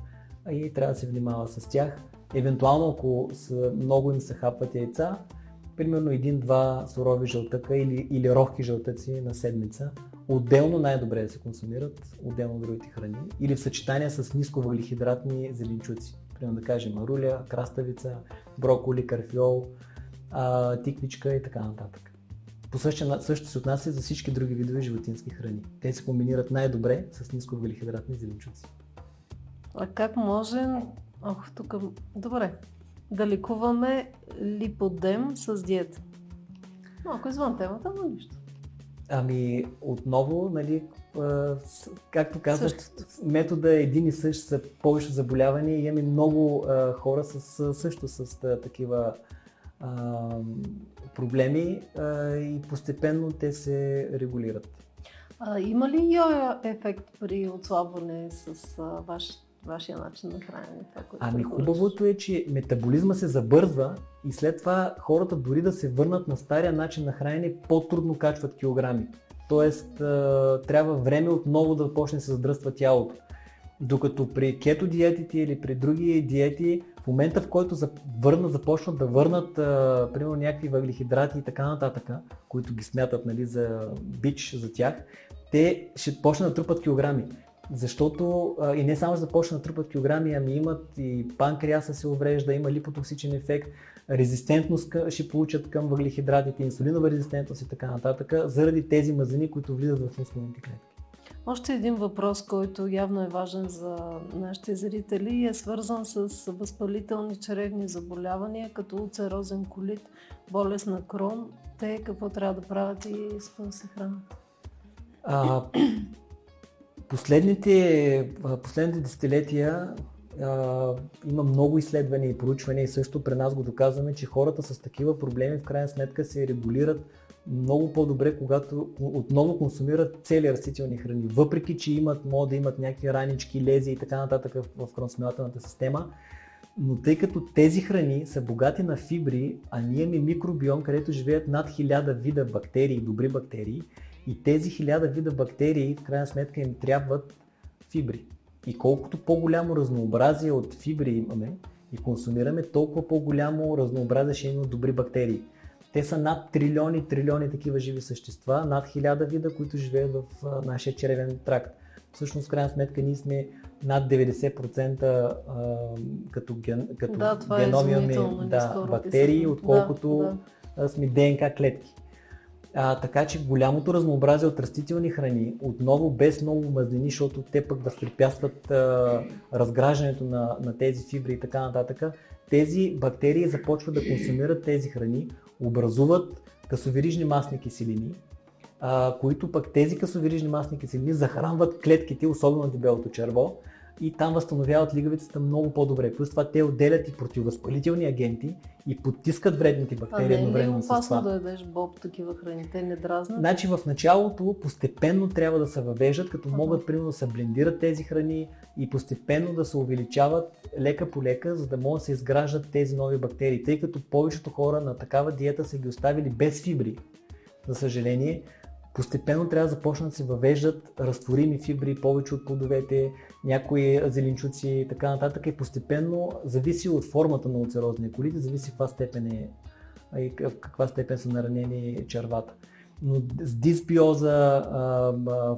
и трябва да се внимава с тях. Евентуално, ако са, много им се хапват яйца, примерно един-два сурови жълтъка или, или рохки жълтъци на седмица, отделно най-добре да се консумират, отделно от другите храни, или в съчетание с ниско въглехидратни зеленчуци. Примерно да кажем маруля, краставица, броколи, карфиол, а, тиквичка и така нататък. По същия, също се отнася за всички други видове животински храни. Те се комбинират най-добре с ниско въглехидратни зеленчуци. А как можем Ох, тук. Добре. Да лекуваме липодем с диета. Малко извън темата, но нищо. Ами, отново, нали, както казваш, метода е един и същ за повече заболявания имаме много а, хора с, също с а, такива а, проблеми а, и постепенно те се регулират. А, има ли йо ефект при отслабване с а, вашите вашия начин на хранене? Това, което ами хубавото е, че метаболизма се забързва и след това хората дори да се върнат на стария начин на хранене, по-трудно качват килограми. Тоест трябва време отново да почне да се задръства тялото. Докато при кето диетите или при други диети, в момента в който върнат, започнат да върнат а, примерно някакви въглехидрати и така нататък, които ги смятат нали, за бич за тях, те ще почнат да трупат килограми. Защото а, и не само започна да трупат килограми, ами имат и панкреаса се уврежда, има липотоксичен ефект, резистентност ще получат към въглехидратите, инсулинова резистентност и така нататък, заради тези мазнини, които влизат в мускулните клетки. Още един въпрос, който явно е важен за нашите зрители, е свързан с възпалителни черевни заболявания, като уцерозен колит, болест на крон. Те какво трябва да правят и с какво се хранят? Последните, последните десетилетия а, има много изследвания и проучвания и също при нас го доказваме, че хората с такива проблеми в крайна сметка се регулират много по-добре, когато отново консумират цели растителни храни. Въпреки, че имат, могат да имат някакви ранички, лези и така нататък в, в храносмилателната система, но тъй като тези храни са богати на фибри, а ние имаме микробиом, където живеят над хиляда вида бактерии, добри бактерии, и тези хиляда вида бактерии, в крайна сметка им трябват фибри. И колкото по-голямо разнообразие от фибри имаме и консумираме, толкова по-голямо разнообразие ще има добри бактерии. Те са над трилиони, трилиони такива живи същества, над хиляда вида, които живеят в нашия черевен тракт. Всъщност, в крайна сметка, ние сме над 90% а, като, ген, като да, е геноми имаме да, бактерии, отколкото да, да. сме ДНК клетки. А, така че голямото разнообразие от растителни храни, отново без много мазнини, защото те пък възпрепятстват а, разграждането на, на тези фибри и така нататък, тези бактерии започват да консумират тези храни, образуват късоверижни масни киселини, а, които пък тези късоверижни масни киселини захранват клетките, особено дебелото черво, и там възстановяват лигавицата много по-добре. Плюс това те отделят и противовъзпалителни агенти и потискат вредните бактерии едновременно с това. опасно да ядеш боб такива храни? Те не дразнат? Значи в началото постепенно трябва да се въвеждат, като ага. могат примерно да се блендират тези храни и постепенно да се увеличават лека по лека, за да могат да се изграждат тези нови бактерии, тъй като повечето хора на такава диета са ги оставили без фибри. За съжаление, постепенно трябва да започнат да се въвеждат разтворими фибри повече от плодовете, някои зеленчуци и така нататък и постепенно зависи от формата на оцерозния колит зависи каква степен е и в каква степен са наранени червата. Но с дисбиоза,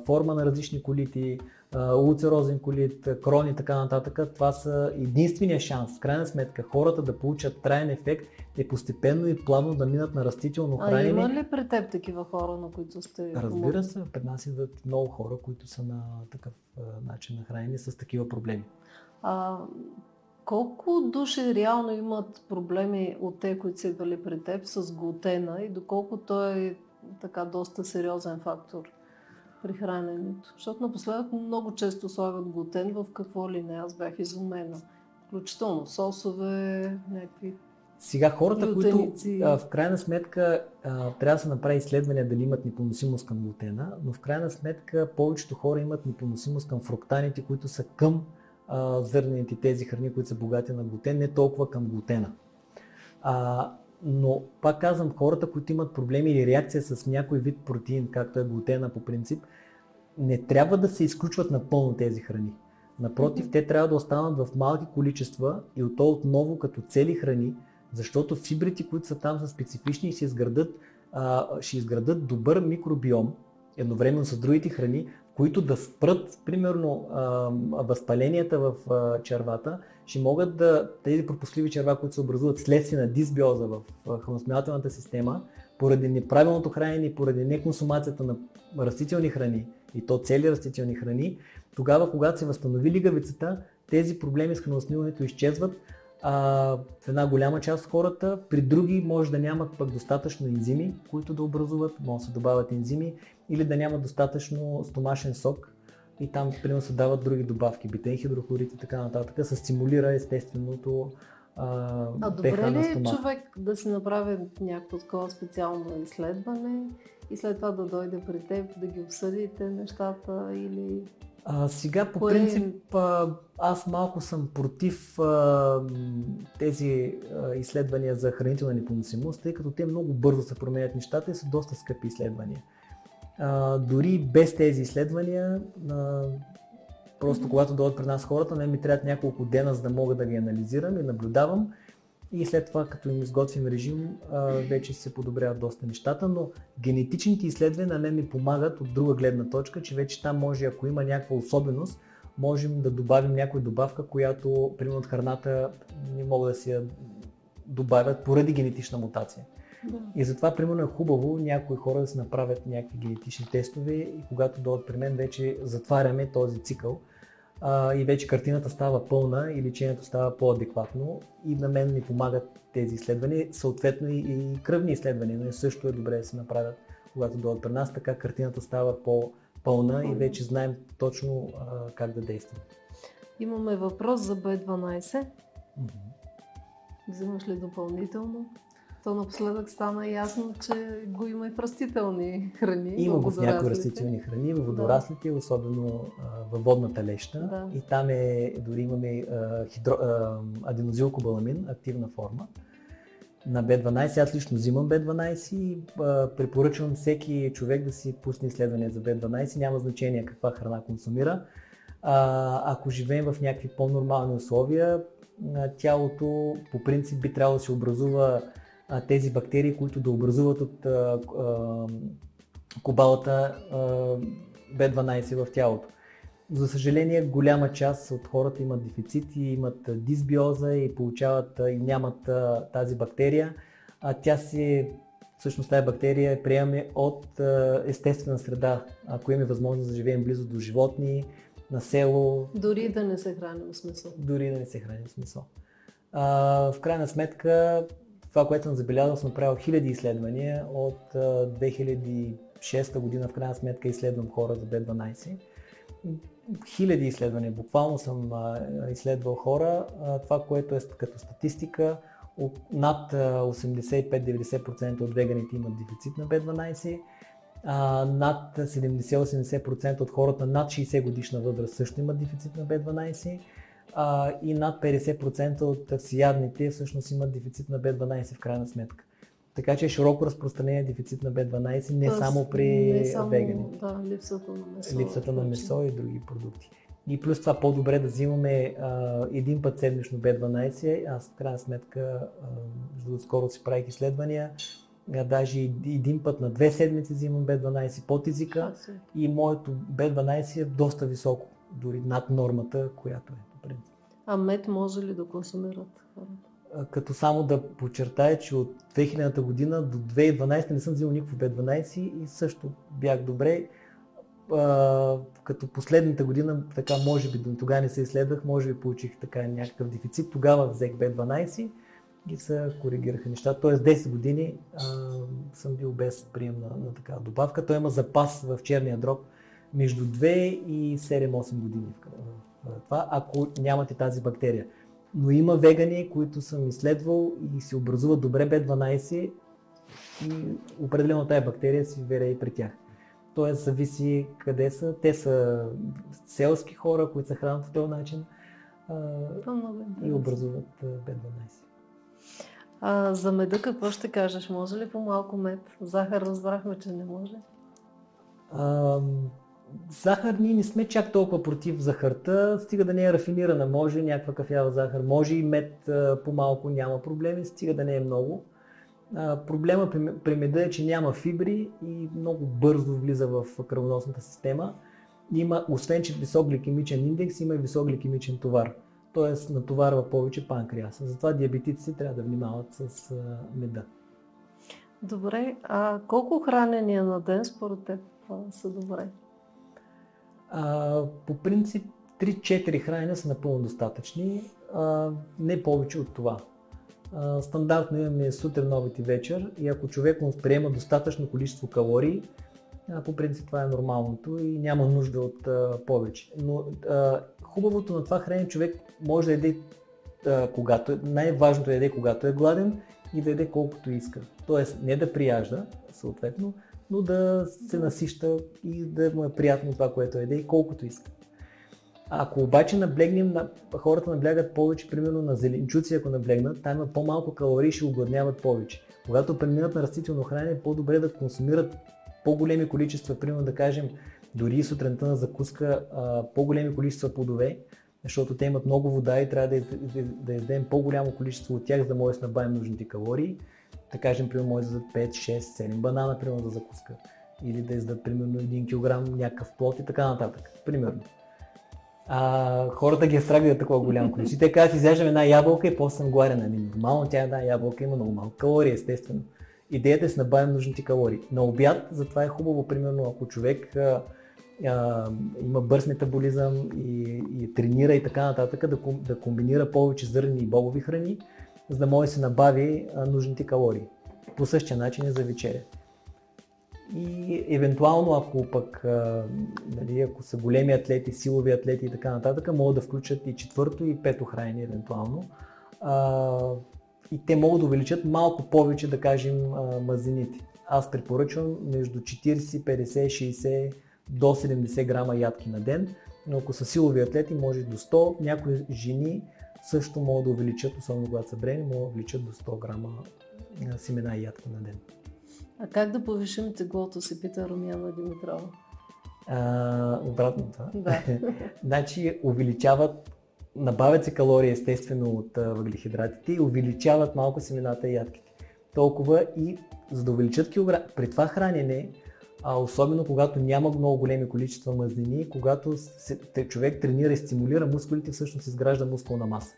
форма на различни колити, улцерозен колит, крон и така нататък, това са единствения шанс, в крайна сметка, хората да получат траен ефект е постепенно и плавно да минат на растително хранене. А има ли при теб такива хора, на които сте Разбира се, пред нас идват много хора, които са на такъв начин на хранене с такива проблеми. А, колко души реално имат проблеми от те, които са идвали при теб с глутена и доколко той е така доста сериозен фактор? При храненето. Защото напоследък много често слагат глутен в какво ли не. Аз бях изумена. Включително сосове, някакви Сега хората, които а, в крайна сметка а, трябва да се направи изследвания дали имат непоносимост към глутена, но в крайна сметка повечето хора имат непоносимост към фруктаните, които са към а, зърнените тези храни, които са богати на глутен, не толкова към глутена. А, но пак казвам, хората, които имат проблеми или реакция с някой вид протеин, както е глутена по принцип, не трябва да се изключват напълно тези храни. Напротив, те трябва да останат в малки количества и от то отново като цели храни, защото фибрите, които са там са специфични и ще изградат, а, ще изградат добър микробиом, едновременно с другите храни, които да спрат, примерно, възпаленията в червата, ще могат да, тези пропускливи черва, които се образуват следствие на дисбиоза в храносмилателната система, поради неправилното хранене и поради неконсумацията на растителни храни, и то цели растителни храни, тогава, когато се възстанови лигавицата, тези проблеми с храносмилането изчезват, а, в една голяма част от хората, при други може да нямат пък достатъчно ензими, които да образуват, може да се добавят ензими, или да нямат достатъчно стомашен сок и там примерно се дават други добавки, битен хидрохлорид и така нататък, се стимулира естественото а, а добре ли е човек да си направи някакво такова специално изследване и след това да дойде при теб да ги обсъдите нещата или... А, сега по Кое... принцип а, аз малко съм против а, тези а, изследвания за хранителна непоносимост, тъй като те много бързо се променят нещата и са доста скъпи изследвания. А, дори без тези изследвания, а, просто когато дойдат при нас хората, не ми трябват няколко дена, за да мога да ги анализирам и наблюдавам. И след това, като им изготвим режим, а, вече се подобряват доста нещата, но генетичните изследвания на мен ми помагат от друга гледна точка, че вече там може, ако има някаква особеност, можем да добавим някоя добавка, която, примерно от храната, не могат да си я добавят поради генетична мутация. Да. И затова, примерно, е хубаво някои хора да се направят някакви генетични тестове и когато дойдат при мен, вече затваряме този цикъл а, и вече картината става пълна и лечението става по-адекватно и на мен ми помагат тези изследвания, съответно и, и кръвни изследвания, но също е добре да се направят, когато дойдат при нас, така картината става по-пълна и вече знаем точно а, как да действаме. Имаме въпрос за B12. Mm-hmm. Взимаш ли допълнително? То напоследък стана ясно, че го има и в растителни храни. Има го в някои растителни храни, в водораслите, да. особено във водната леща. Да. И там е, дори имаме а, хидро, а, аденозилкобаламин, активна форма на B12. Аз лично взимам B12 и а, препоръчвам всеки човек да си пусне изследване за B12. Няма значение каква храна консумира. А, ако живеем в някакви по-нормални условия, тялото по принцип би трябвало да се образува а, тези бактерии, които да образуват от а, а, кобалата B12 в тялото. За съжаление, голяма част от хората имат дефицити, имат дисбиоза и получават и нямат тази бактерия. А тя си, всъщност тази бактерия приемаме от естествена среда, ако имаме възможност да живеем близо до животни, на село. Дори да не се храним с месо. Дори да не се храним с месо. А, в крайна сметка, това, което съм забелязал, съм правил хиляди изследвания. От 2006 година в крайна сметка изследвам хора за B12. Хиляди изследвания, буквално съм изследвал хора. Това, което е като статистика, над 85-90% от веганите имат дефицит на B12. над 70-80% от хората над 60 годишна възраст също имат дефицит на B12 а, и над 50% от всеядните всъщност имат дефицит на B12 в крайна сметка. Така че е широко разпространение дефицит на B12 не Тоест, само при не само, веганите. Да, липсата на месо. Липсата на месо и други продукти. И плюс това по-добре да взимаме а, един път седмично B12. Аз в крайна сметка, а, скоро си правих изследвания, а, даже един път на две седмици взимам B12 под езика и моето B12 е доста високо, дори над нормата, която е. А мед може ли да консумират хората? Като само да подчертая, че от 2000 година до 2012 не съм взимал никакво B12 и също бях добре. А, като последната година, така може би тогава не се изследвах, може би получих така някакъв дефицит. Тогава взех B12 и се коригираха нещата. Тоест 10 години а, съм бил без прием на, на такава добавка. Той има запас в черния дроб между 2 и 7-8 години това, ако нямате тази бактерия. Но има вегани, които съм изследвал и се образуват добре B12 и определено тая бактерия си вере и при тях. Тоест зависи къде са. Те са селски хора, които се хранят по този начин и образуват B12. А, за меда какво ще кажеш? Може ли по-малко мед? Захар разбрахме, че не може. А, захар ние не сме чак толкова против захарта, стига да не е рафинирана. Може някаква кафява захар, може и мед по-малко, няма проблеми, стига да не е много. А, проблема при, меда е, че няма фибри и много бързо влиза в кръвоносната система. Има, освен че висок гликемичен индекс, има и висок гликемичен товар т.е. натоварва повече панкреаса. Затова диабетиците трябва да внимават с меда. Добре, а колко хранения на ден според теб са добре? А, по принцип 3-4 хранения са напълно достатъчни, а, не повече от това. А, стандартно имаме сутрин, обед и вечер и ако човек му приема достатъчно количество калории, а, по принцип това е нормалното и няма нужда от а, повече. Но а, хубавото на това хранение човек може да яде а, когато, най-важното е да яде когато е гладен и да яде колкото иска. Тоест не да прияжда, съответно, но да се насища и да му е приятно това, което яде и колкото иска. Ако обаче наблегнем, на, хората наблягат повече, примерно на зеленчуци, ако наблегнат, там има по-малко калории ще огладняват повече. Когато преминат на растително хранене, е по-добре да консумират по-големи количества, примерно да кажем, дори сутринта на закуска по-големи количества плодове, защото те имат много вода и трябва да, да издадем по-голямо количество от тях, за да може да набавим нужните калории. Да кажем, примерно, може да издадат 5, 6, 7 банана, примерно, за закуска. Или да издадат, примерно, 1 кг някакъв плод и така нататък. Примерно. А, хората ги е страх да такова голямо количество. те казват, изяждам една ябълка и после съм гладен. Ами нормално тя една ябълка има много малко калории, естествено. Идеята е да се набавим нужните калории. На обяд, затова е хубаво, примерно, ако човек а, а, има бърз метаболизъм и, и тренира и така нататък, да, да комбинира повече зърни и бобови храни, за да може да се набави а, нужните калории. По същия начин и за вечеря. И евентуално, ако пък, а, нали, ако са големи атлети, силови атлети и така нататък, могат да включат и четвърто и пето хранение евентуално. А, и те могат да увеличат малко повече, да кажем, мазините. Аз препоръчвам между 40, 50, 60 до 70 грама ядки на ден, но ако са силови атлети, може до 100. Някои жени също могат да увеличат, особено когато са брени, могат да увеличат до 100 грама семена и ядки на ден. А как да повишим теглото, се пита Румяна Димитрова? А, обратно това. Да. значи увеличават, набавят се калории естествено от въглехидратите и увеличават малко семената и ядките. Толкова и за да увеличат килограм, при това хранене а особено когато няма много големи количества мазнини, когато се, човек тренира и стимулира мускулите, всъщност изгражда мускулна маса.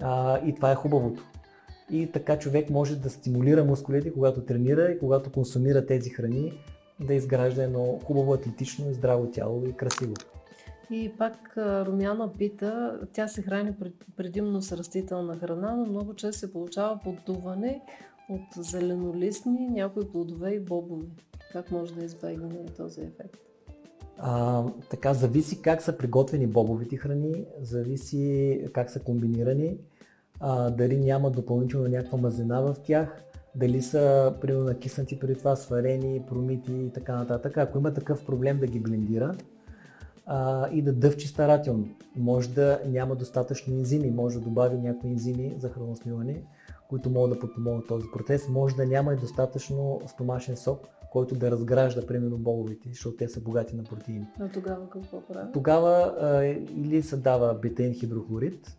А, и това е хубавото. И така човек може да стимулира мускулите, когато тренира и когато консумира тези храни, да изгражда едно хубаво атлетично и здраво тяло и красиво. И пак Румяна пита, тя се храни предимно с растителна храна, но много често се получава поддуване от зеленолистни, някои плодове и бобови. Как може да избегнем този ефект? А, така, зависи как са приготвени бобовите храни, зависи как са комбинирани, а, дали няма допълнително някаква мазнина в тях, дали са примерно накиснати преди това, сварени, промити и така нататък. Ако има такъв проблем да ги блендира и да дъвчи старателно. Може да няма достатъчно ензими, може да добави някои ензими за храносмиване, които могат да подпомогнат този процес. Може да няма и достатъчно стомашен сок, който да разгражда, примерно, боловите, защото те са богати на протеини. А тогава какво прави? Тогава а, или се дава бетен хидрохлорид,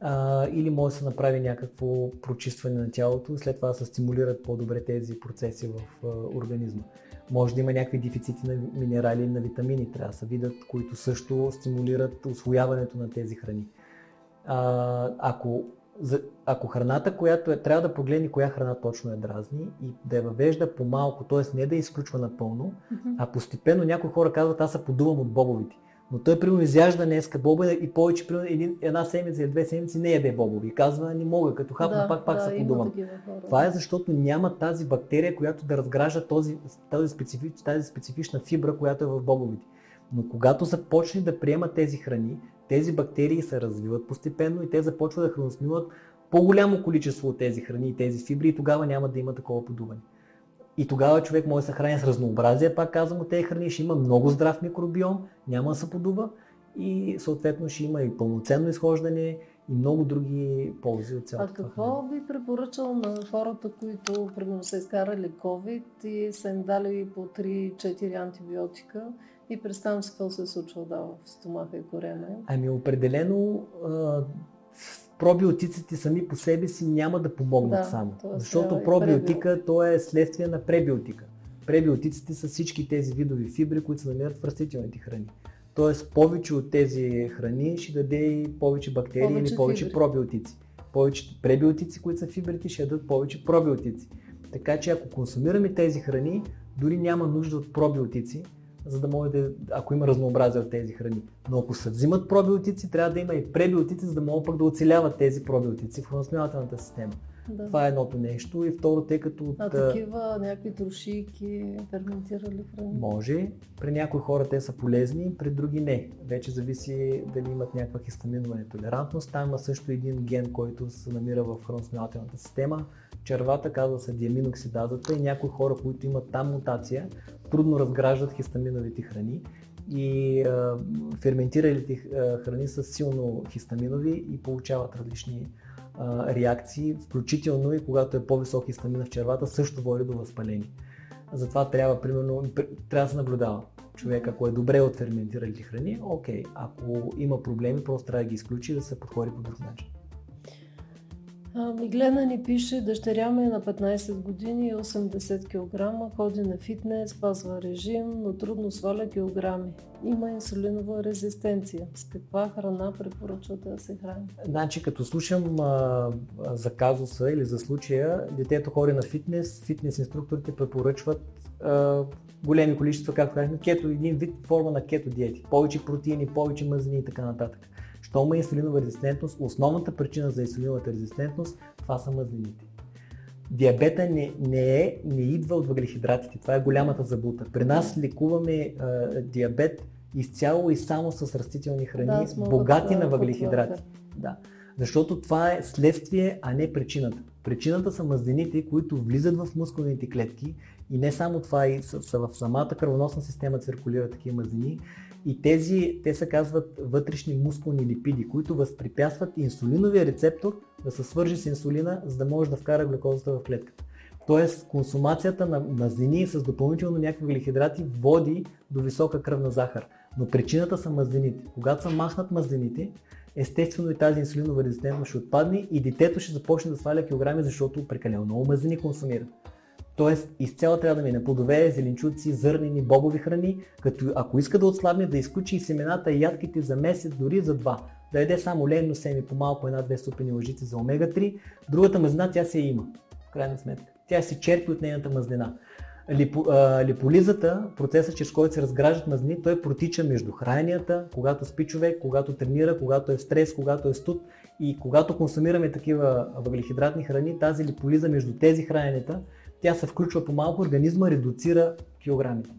а, или може да се направи някакво прочистване на тялото, след това да се стимулират по-добре тези процеси в а, организма. Може да има някакви дефицити на минерали и на витамини, трябва да се видят, които също стимулират освояването на тези храни. А, ако ако храната, която е, трябва да погледне коя храна точно е дразни и да я въвежда по-малко, т.е. не да изключва напълно, mm-hmm. а постепенно някои хора казват, аз се подувам от бобовите. Но той примерно изяжда днеска бобове и повече, примерно един, една седмица или две седмици не яде бобови. И казва, не мога, като хапна да, пак, пак да, се подувам. Това е защото няма тази бактерия, която да разгражда този, тази, специфич, тази специфична фибра, която е в бобовите. Но когато започне да приемат тези храни, тези бактерии се развиват постепенно и те започват да храносмилат по-голямо количество от тези храни и тези фибри и тогава няма да има такова подуване. И тогава човек може да се храни с разнообразие, пак казвам, от тези храни ще има много здрав микробиом, няма да се подува и съответно ще има и пълноценно изхождане и много други ползи от цялото А какво би препоръчал на хората, които примерно са изкарали COVID и са им дали по 3-4 антибиотика и представям си какво се е случва да, в стомаха и корене? Ами определено пробиотиците сами по себе си няма да помогнат Да, само. Защото пробиотика то е следствие на пребиотика. Пребиотиците са всички тези видови фибри, които се намират в растителните храни. Тоест повече от тези храни ще даде и повече бактерии Повече или повече фибри. пробиотици. Повече пребиотици, които са фибрите, ще дадат повече пробиотици. Така че ако консумираме тези храни, дори няма нужда от пробиотици, за да може да, ако има разнообразие от тези храни. Но ако се взимат пробиотици, трябва да има и пребиотици, за да могат пък да оцеляват тези пробиотици в храносмилателната система. Да. Това е едното нещо. И второ, тъй като от, А такива някакви трошийки, ферментирали храни? може, при някои хора те са полезни, при други не. Вече зависи дали имат някаква хистаминова нетолерантност. Там има също един ген, който се намира в храносмилателната система. Червата казва се диаминоксидазата и някои хора, които имат там мутация, трудно разграждат хистаминовите храни и а, ферментиралите храни са силно хистаминови и получават различни а, реакции, включително и когато е по-висок хистамина в червата, също води до възпаление. Затова трябва, примерно, пр- трябва да се наблюдава. Човек, ако е добре от ферментиралите храни, окей. Ако има проблеми, просто трябва да ги изключи и да се подходи по друг начин. Миглена ни пише, дъщеря ми е на 15 години и 80 кг, ходи на фитнес, спазва режим, но трудно сваля килограми. Има инсулинова резистенция. С каква храна препоръчвате да се храни? Значи, като слушам а, за казуса или за случая, детето ходи на фитнес, фитнес инструкторите препоръчват а, големи количества, както казахме, кето, един вид форма на кето диети. Повече протеини, повече мазнини и така нататък. Що има инсулинова резистентност, основната причина за инсулиновата резистентност, това са мазнините. Диабета не, не, е, не идва от въглехидратите. Това е голямата заблуда. При нас лекуваме а, диабет изцяло и само с растителни храни, Да, богати да на въглехидрати. Да. Защото това е следствие, а не причината. Причината са мазнините, които влизат в мускулните клетки и не само това, и са, са в самата кръвоносна система циркулират такива мазнини. И тези, те се казват вътрешни мускулни липиди, които възпрепятстват инсулиновия рецептор да се свържи с инсулина, за да може да вкара глюкозата в клетката. Тоест, консумацията на мазнини с допълнително някакви въглехидрати води до висока кръвна захар. Но причината са мазнините. Когато са махнат мазнините, естествено и тази инсулинова резистентност ще отпадне и детето ще започне да сваля килограми, защото прекалено много мазнини консумира. Тоест, изцяло трябва да мине плодове, зеленчуци, зърнени, бобови храни, като ако иска да отслабне, да изключи и семената и ядките за месец, дори за два. Да яде само ленно семи по малко една-две ступени лъжици за омега-3. Другата мазнина тя се има, в крайна сметка. Тя се черпи от нейната мазнина. Липо, а, липолизата, процесът, чрез който се разграждат мазнини, той протича между храненията, когато спи човек, когато тренира, когато е в стрес, когато е студ и когато консумираме такива въглехидратни храни, тази липолиза между тези храненията, тя се включва по малко, организма редуцира килограмите.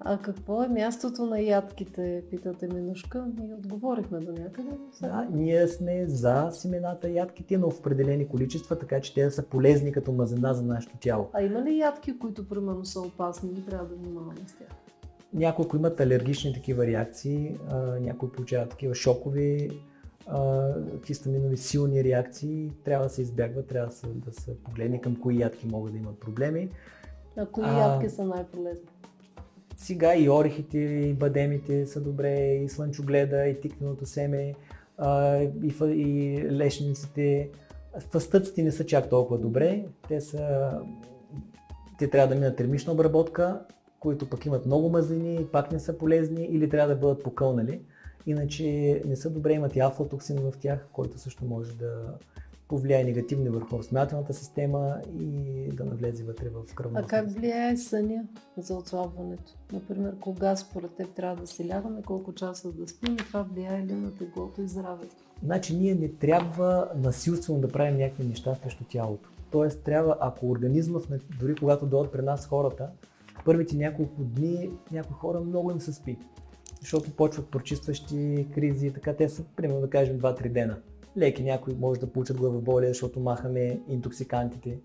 А какво е мястото на ядките, питате Минушка? Ние отговорихме до някъде. Да, ние сме за семената ядките, но в определени количества, така че те да са полезни като мазнина за нашето тяло. А има ли ядки, които примерно са опасни и трябва да внимаваме с тях? Някои, ако имат алергични такива реакции, някои получават такива шокови, а, хистаминови силни реакции, трябва да се избягват, трябва да се, да се погледне към кои ядки могат да имат проблеми. А кои А, ядки са най-полезни? Сега и орехите, и бадемите са добре, и слънчогледа, и тиквеното семе, а, и, и лешниците. Фастъците не са чак толкова добре. Те, са, те трябва да минат термична обработка, които пък имат много мазнини и пак не са полезни или трябва да бъдат покълнали. Иначе не са добре, имат и афлатоксин в тях, който също може да повлияе негативно върху смятателната система и да навлезе вътре в А кръвната как влияе съня за отслабването? Например, кога според теб трябва да си лягаме, колко часа да спим и това влияе ли на теглото и здравето? Значи ние не трябва насилствено да правим някакви неща срещу тялото. Тоест трябва, ако организмът, дори когато дойдат при нас хората, Първите няколко дни някои хора много им се спи, защото почват прочистващи кризи, така те са, примерно да кажем, 2-3 дена. Леки някои може да получат главоболие, защото махаме интоксикантите,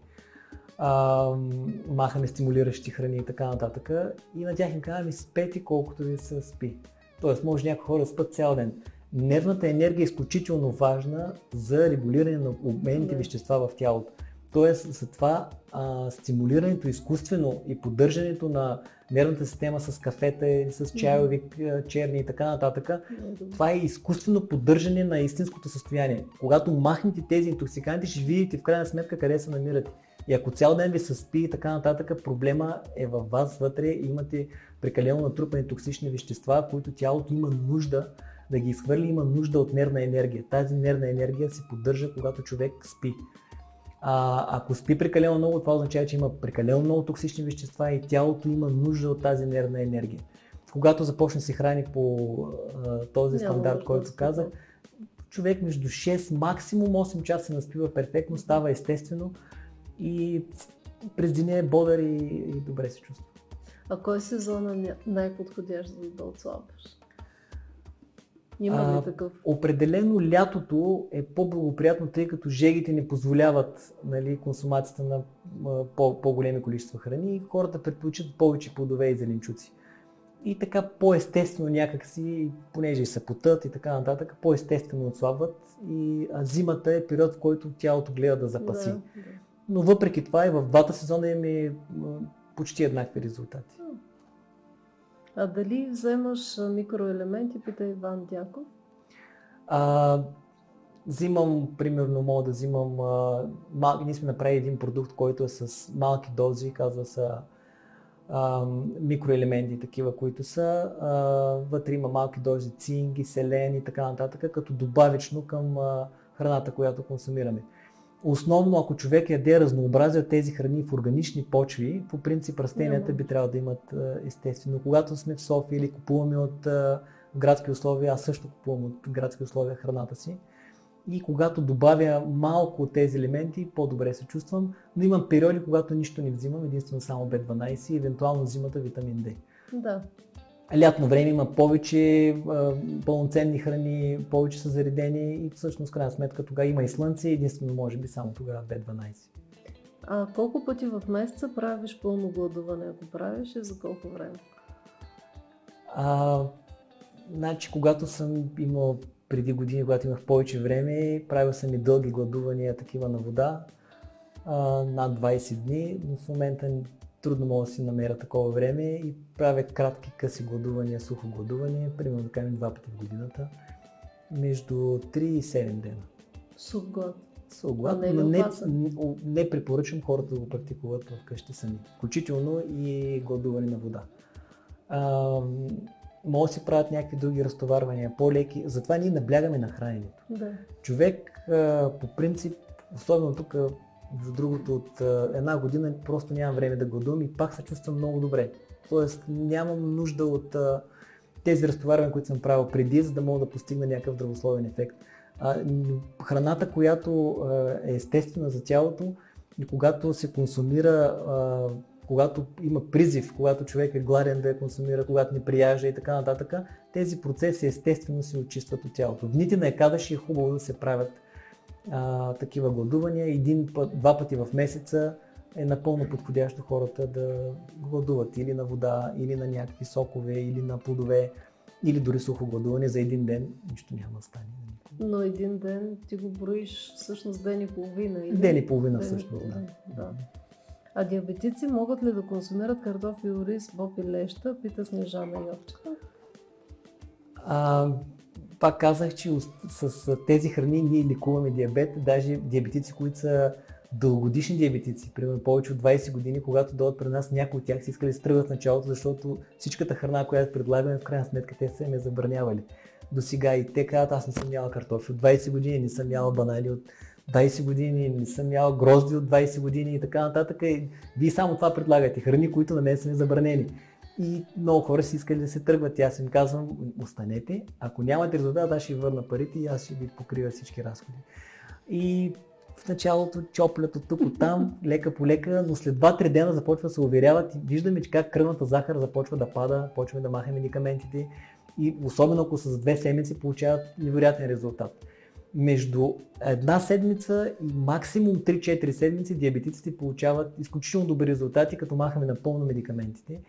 а, махаме стимулиращи храни и така нататък. И на тях им казваме спети колкото ви се спи. Тоест може някои хора да спят цял ден. Нервната енергия е изключително важна за регулиране на обменните вещества в тялото. Тоест, за това а, стимулирането изкуствено и поддържането на нервната система с кафета и с чайови, черни и така нататък, това е изкуствено поддържане на истинското състояние. Когато махнете тези интоксиканти, ще видите в крайна сметка къде се намирате. И ако цял ден ви се спи и така нататък, проблема е във вас вътре и имате прекалено натрупани токсични вещества, които тялото има нужда да ги изхвърли, има нужда от нервна енергия. Тази нервна енергия се поддържа, когато човек спи. А, ако спи прекалено много, това означава, че има прекалено много токсични вещества и тялото има нужда от тази нервна енергия. Когато започне да се храни по а, този стандарт, който казах, човек между 6, максимум 8 часа се наспива перфектно, става естествено и през деня е бодър и, и добре се чувства. А кой сезон е най-подходящ за да отслабваш? Има ли такъв? определено лятото е по-благоприятно, тъй като жегите не позволяват нали, консумацията на по- по-големи количества храни и хората предпочитат повече плодове и зеленчуци. И така по-естествено някакси, понеже се потът и така нататък, по-естествено отслабват и а зимата е период, в който тялото гледа да запаси. Да, да. Но въпреки това и в двата сезона има почти еднакви резултати. А дали вземаш микроелементи, пита Иван Дяков? А, взимам, примерно, мога да взимам, а, мал... ние сме направили един продукт, който е с малки дози, казва се микроелементи, такива, които са. А, вътре има малки дози цинги, селен и така нататък, като добавично към а, храната, която консумираме. Основно, ако човек яде разнообразие от тези храни в органични почви, по принцип растенията би трябвало да имат естествено. Когато сме в София или купуваме от градски условия, аз също купувам от градски условия храната си. И когато добавя малко от тези елементи, по-добре се чувствам. Но имам периоди, когато нищо не взимам, единствено само B12 и евентуално зимата витамин D. Да. Лятно време има повече а, пълноценни храни, повече са заредени и всъщност, крайна сметка, тогава има и слънце, единствено може би само тогава B12. А колко пъти в месеца правиш пълно гладуване, ако правиш и за колко време? А, значи, когато съм имал преди години, когато имах повече време, правил съм и дълги гладувания, такива на вода, а, над 20 дни, но в момента трудно мога да си намеря такова време и правя кратки къси гладувания, сухо гладуване, примерно да кажем два пъти в годината, между 3 и 7 дена. Сух глад. Сух глад, не, но не, не препоръчвам хората да го практикуват вкъщи сами, включително и гладуване на вода. А, може да си правят някакви други разтоварвания, по-леки, затова ние наблягаме на храненето. Да. Човек а, по принцип, особено тук между другото, от една година просто нямам време да гладувам и пак се чувствам много добре. Тоест нямам нужда от тези разтоварвания, които съм правил преди, за да мога да постигна някакъв здравословен ефект. Храната, която е естествена за тялото и когато се консумира, когато има призив, когато човек е гладен да я консумира, когато не прияжда и така нататък, тези процеси естествено се очистват от тялото. В дните на екадаши е хубаво да се правят а, такива гладувания. Един път, два пъти в месеца е напълно подходящо хората да гладуват или на вода, или на някакви сокове, или на плодове, или дори сухо гладуване за един ден. Нищо няма да стане. Но един ден ти го броиш всъщност ден и половина. Или? Ден и половина ден всъщност, да. да. А диабетици могат ли да консумират картофи, ориз, боб и леща? Пита Снежана Йовчева. Пак казах, че с тези храни ние лекуваме диабет, даже диабетици, които са дългогодишни диабетици, примерно повече от 20 години, когато дойдат при нас, някои от тях си искали да стръгват началото, защото всичката храна, която предлагаме, в крайна сметка те са ме забранявали. До сега и те казват, аз не съм яла картофи от 20 години, не съм яла банани от 20 години, не съм яла грозди от 20 години и така нататък. И вие само това предлагате, храни, които на мен са ми забранени. И много хора си искали да се тръгват. И аз им казвам, останете. Ако нямате резултат, аз ще ви върна парите и аз ще ви покрия всички разходи. И в началото чоплят от тук, от там, лека по лека, но след 2-3 дена започва да се уверяват и виждаме, че как кръвната захар започва да пада, почваме да махаме медикаментите и особено ако за две седмици получават невероятен резултат. Между една седмица и максимум 3-4 седмици диабетиците получават изключително добри резултати, като махаме напълно медикаментите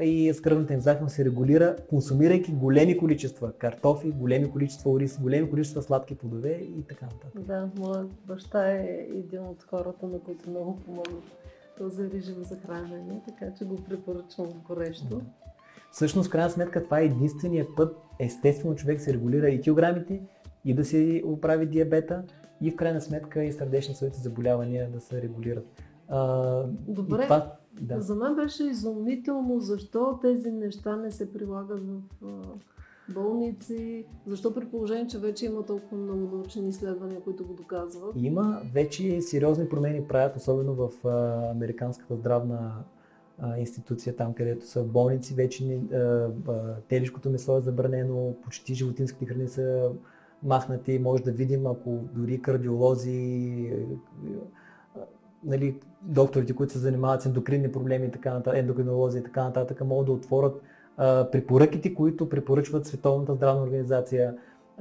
и с кръвната им захар се регулира, консумирайки големи количества картофи, големи количества ориз, големи количества сладки плодове и така нататък. Да, моят баща е един от хората, на които много помогна този режим за хранене, така че го препоръчвам горещо. Да. Всъщност, в крайна сметка, това е единствения път, естествено, човек се регулира и килограмите, и да се оправи диабета, и в крайна сметка и сърдечни съвети заболявания да се регулират. А, Добре, това, да. за мен беше изумително защо тези неща не се прилагат в болници, защо при положение, че вече има толкова много научни изследвания, които го доказват. Има вече сериозни промени правят, особено в а, Американската здравна институция, там където са болници, вече телешкото месо е забранено, почти животинските храни са махнати. Може да видим, ако дори кардиолози, нали, докторите, които се занимават с ендокринни проблеми, и така нататък, ендокринолози и така нататък, могат да отворят препоръките, които препоръчват Световната здравна организация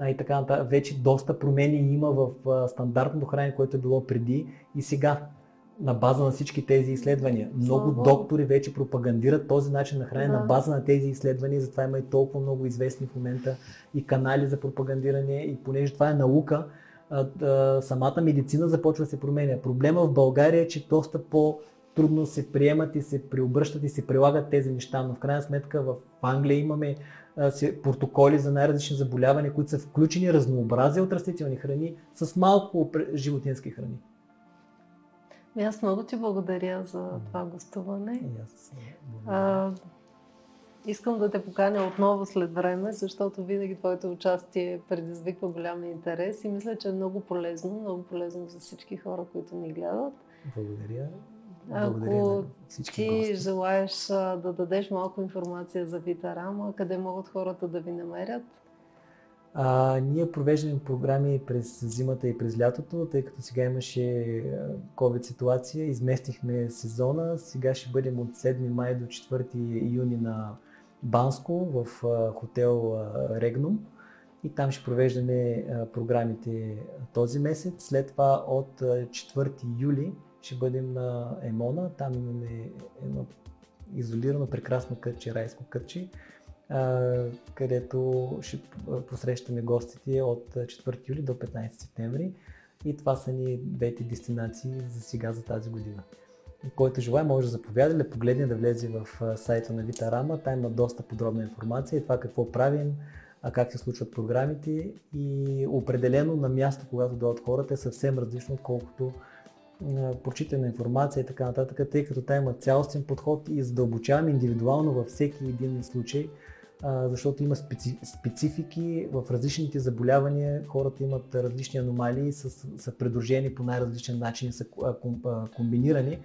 и така нататък. Вече доста промени има в стандартното хранене, което е било преди и сега на база на всички тези изследвания. Много Слава. доктори вече пропагандират този начин на хранене да. на база на тези изследвания, затова има и толкова много известни в момента и канали за пропагандиране и понеже това е наука, самата медицина започва да се променя. Проблема в България е, че доста по трудно се приемат и се преобръщат и се прилагат тези неща, но в крайна сметка в Англия имаме протоколи за най-различни заболявания, които са включени разнообразие от растителни храни с малко животински храни. И аз много ти благодаря за това гостуване. Аз а, искам да те поканя отново след време, защото винаги твоето участие предизвиква голям интерес и мисля, че е много полезно, много полезно за всички хора, които ни гледат. Благодаря. Благодаря Ако ти гости. желаеш да дадеш малко информация за Витарама, къде могат хората да ви намерят? А, ние провеждаме програми през зимата и през лятото, тъй като сега имаше COVID ситуация, изместихме сезона. Сега ще бъдем от 7 май до 4 юни на Банско в хотел Регнум и там ще провеждаме програмите този месец. След това от 4 юли ще бъдем на Емона. Там имаме едно изолирано прекрасно кътче, райско кътче, където ще посрещаме гостите от 4 юли до 15 септември. И това са ни двете дестинации за сега за тази година. Който желая може да заповяда да погледне да влезе в сайта на Витарама. Там има доста подробна информация и това какво правим, как се случват програмите и определено на място, когато дойдат хората е съвсем различно, отколкото прочитане на информация и така нататък, тъй като там има цялостен подход и задълбочаваме индивидуално във всеки един случай защото има специ, специфики в различните заболявания, хората имат различни аномалии, са, са придружени по най-различен начин, са комбинирани,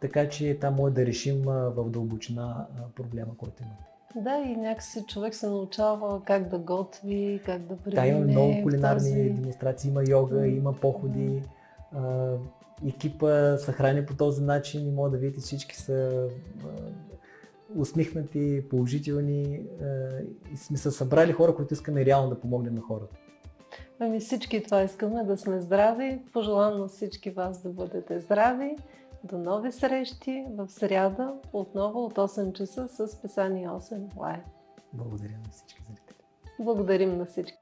така че там може да решим в дълбочина проблема, който има. Да, и някакси човек се научава как да готви, как да премине. Да, има много кулинарни този... демонстрации, има йога, има походи. А, екипа се храни по този начин и може да видите всички са усмихнати, положителни и сме се събрали хора, които искаме реално да помогнем на хората. Ами всички това искаме да сме здрави. Пожелавам на всички вас да бъдете здрави. До нови срещи в сряда, отново от 8 часа с писание 8 Лайв. Благодаря на всички зрители. Благодарим на всички.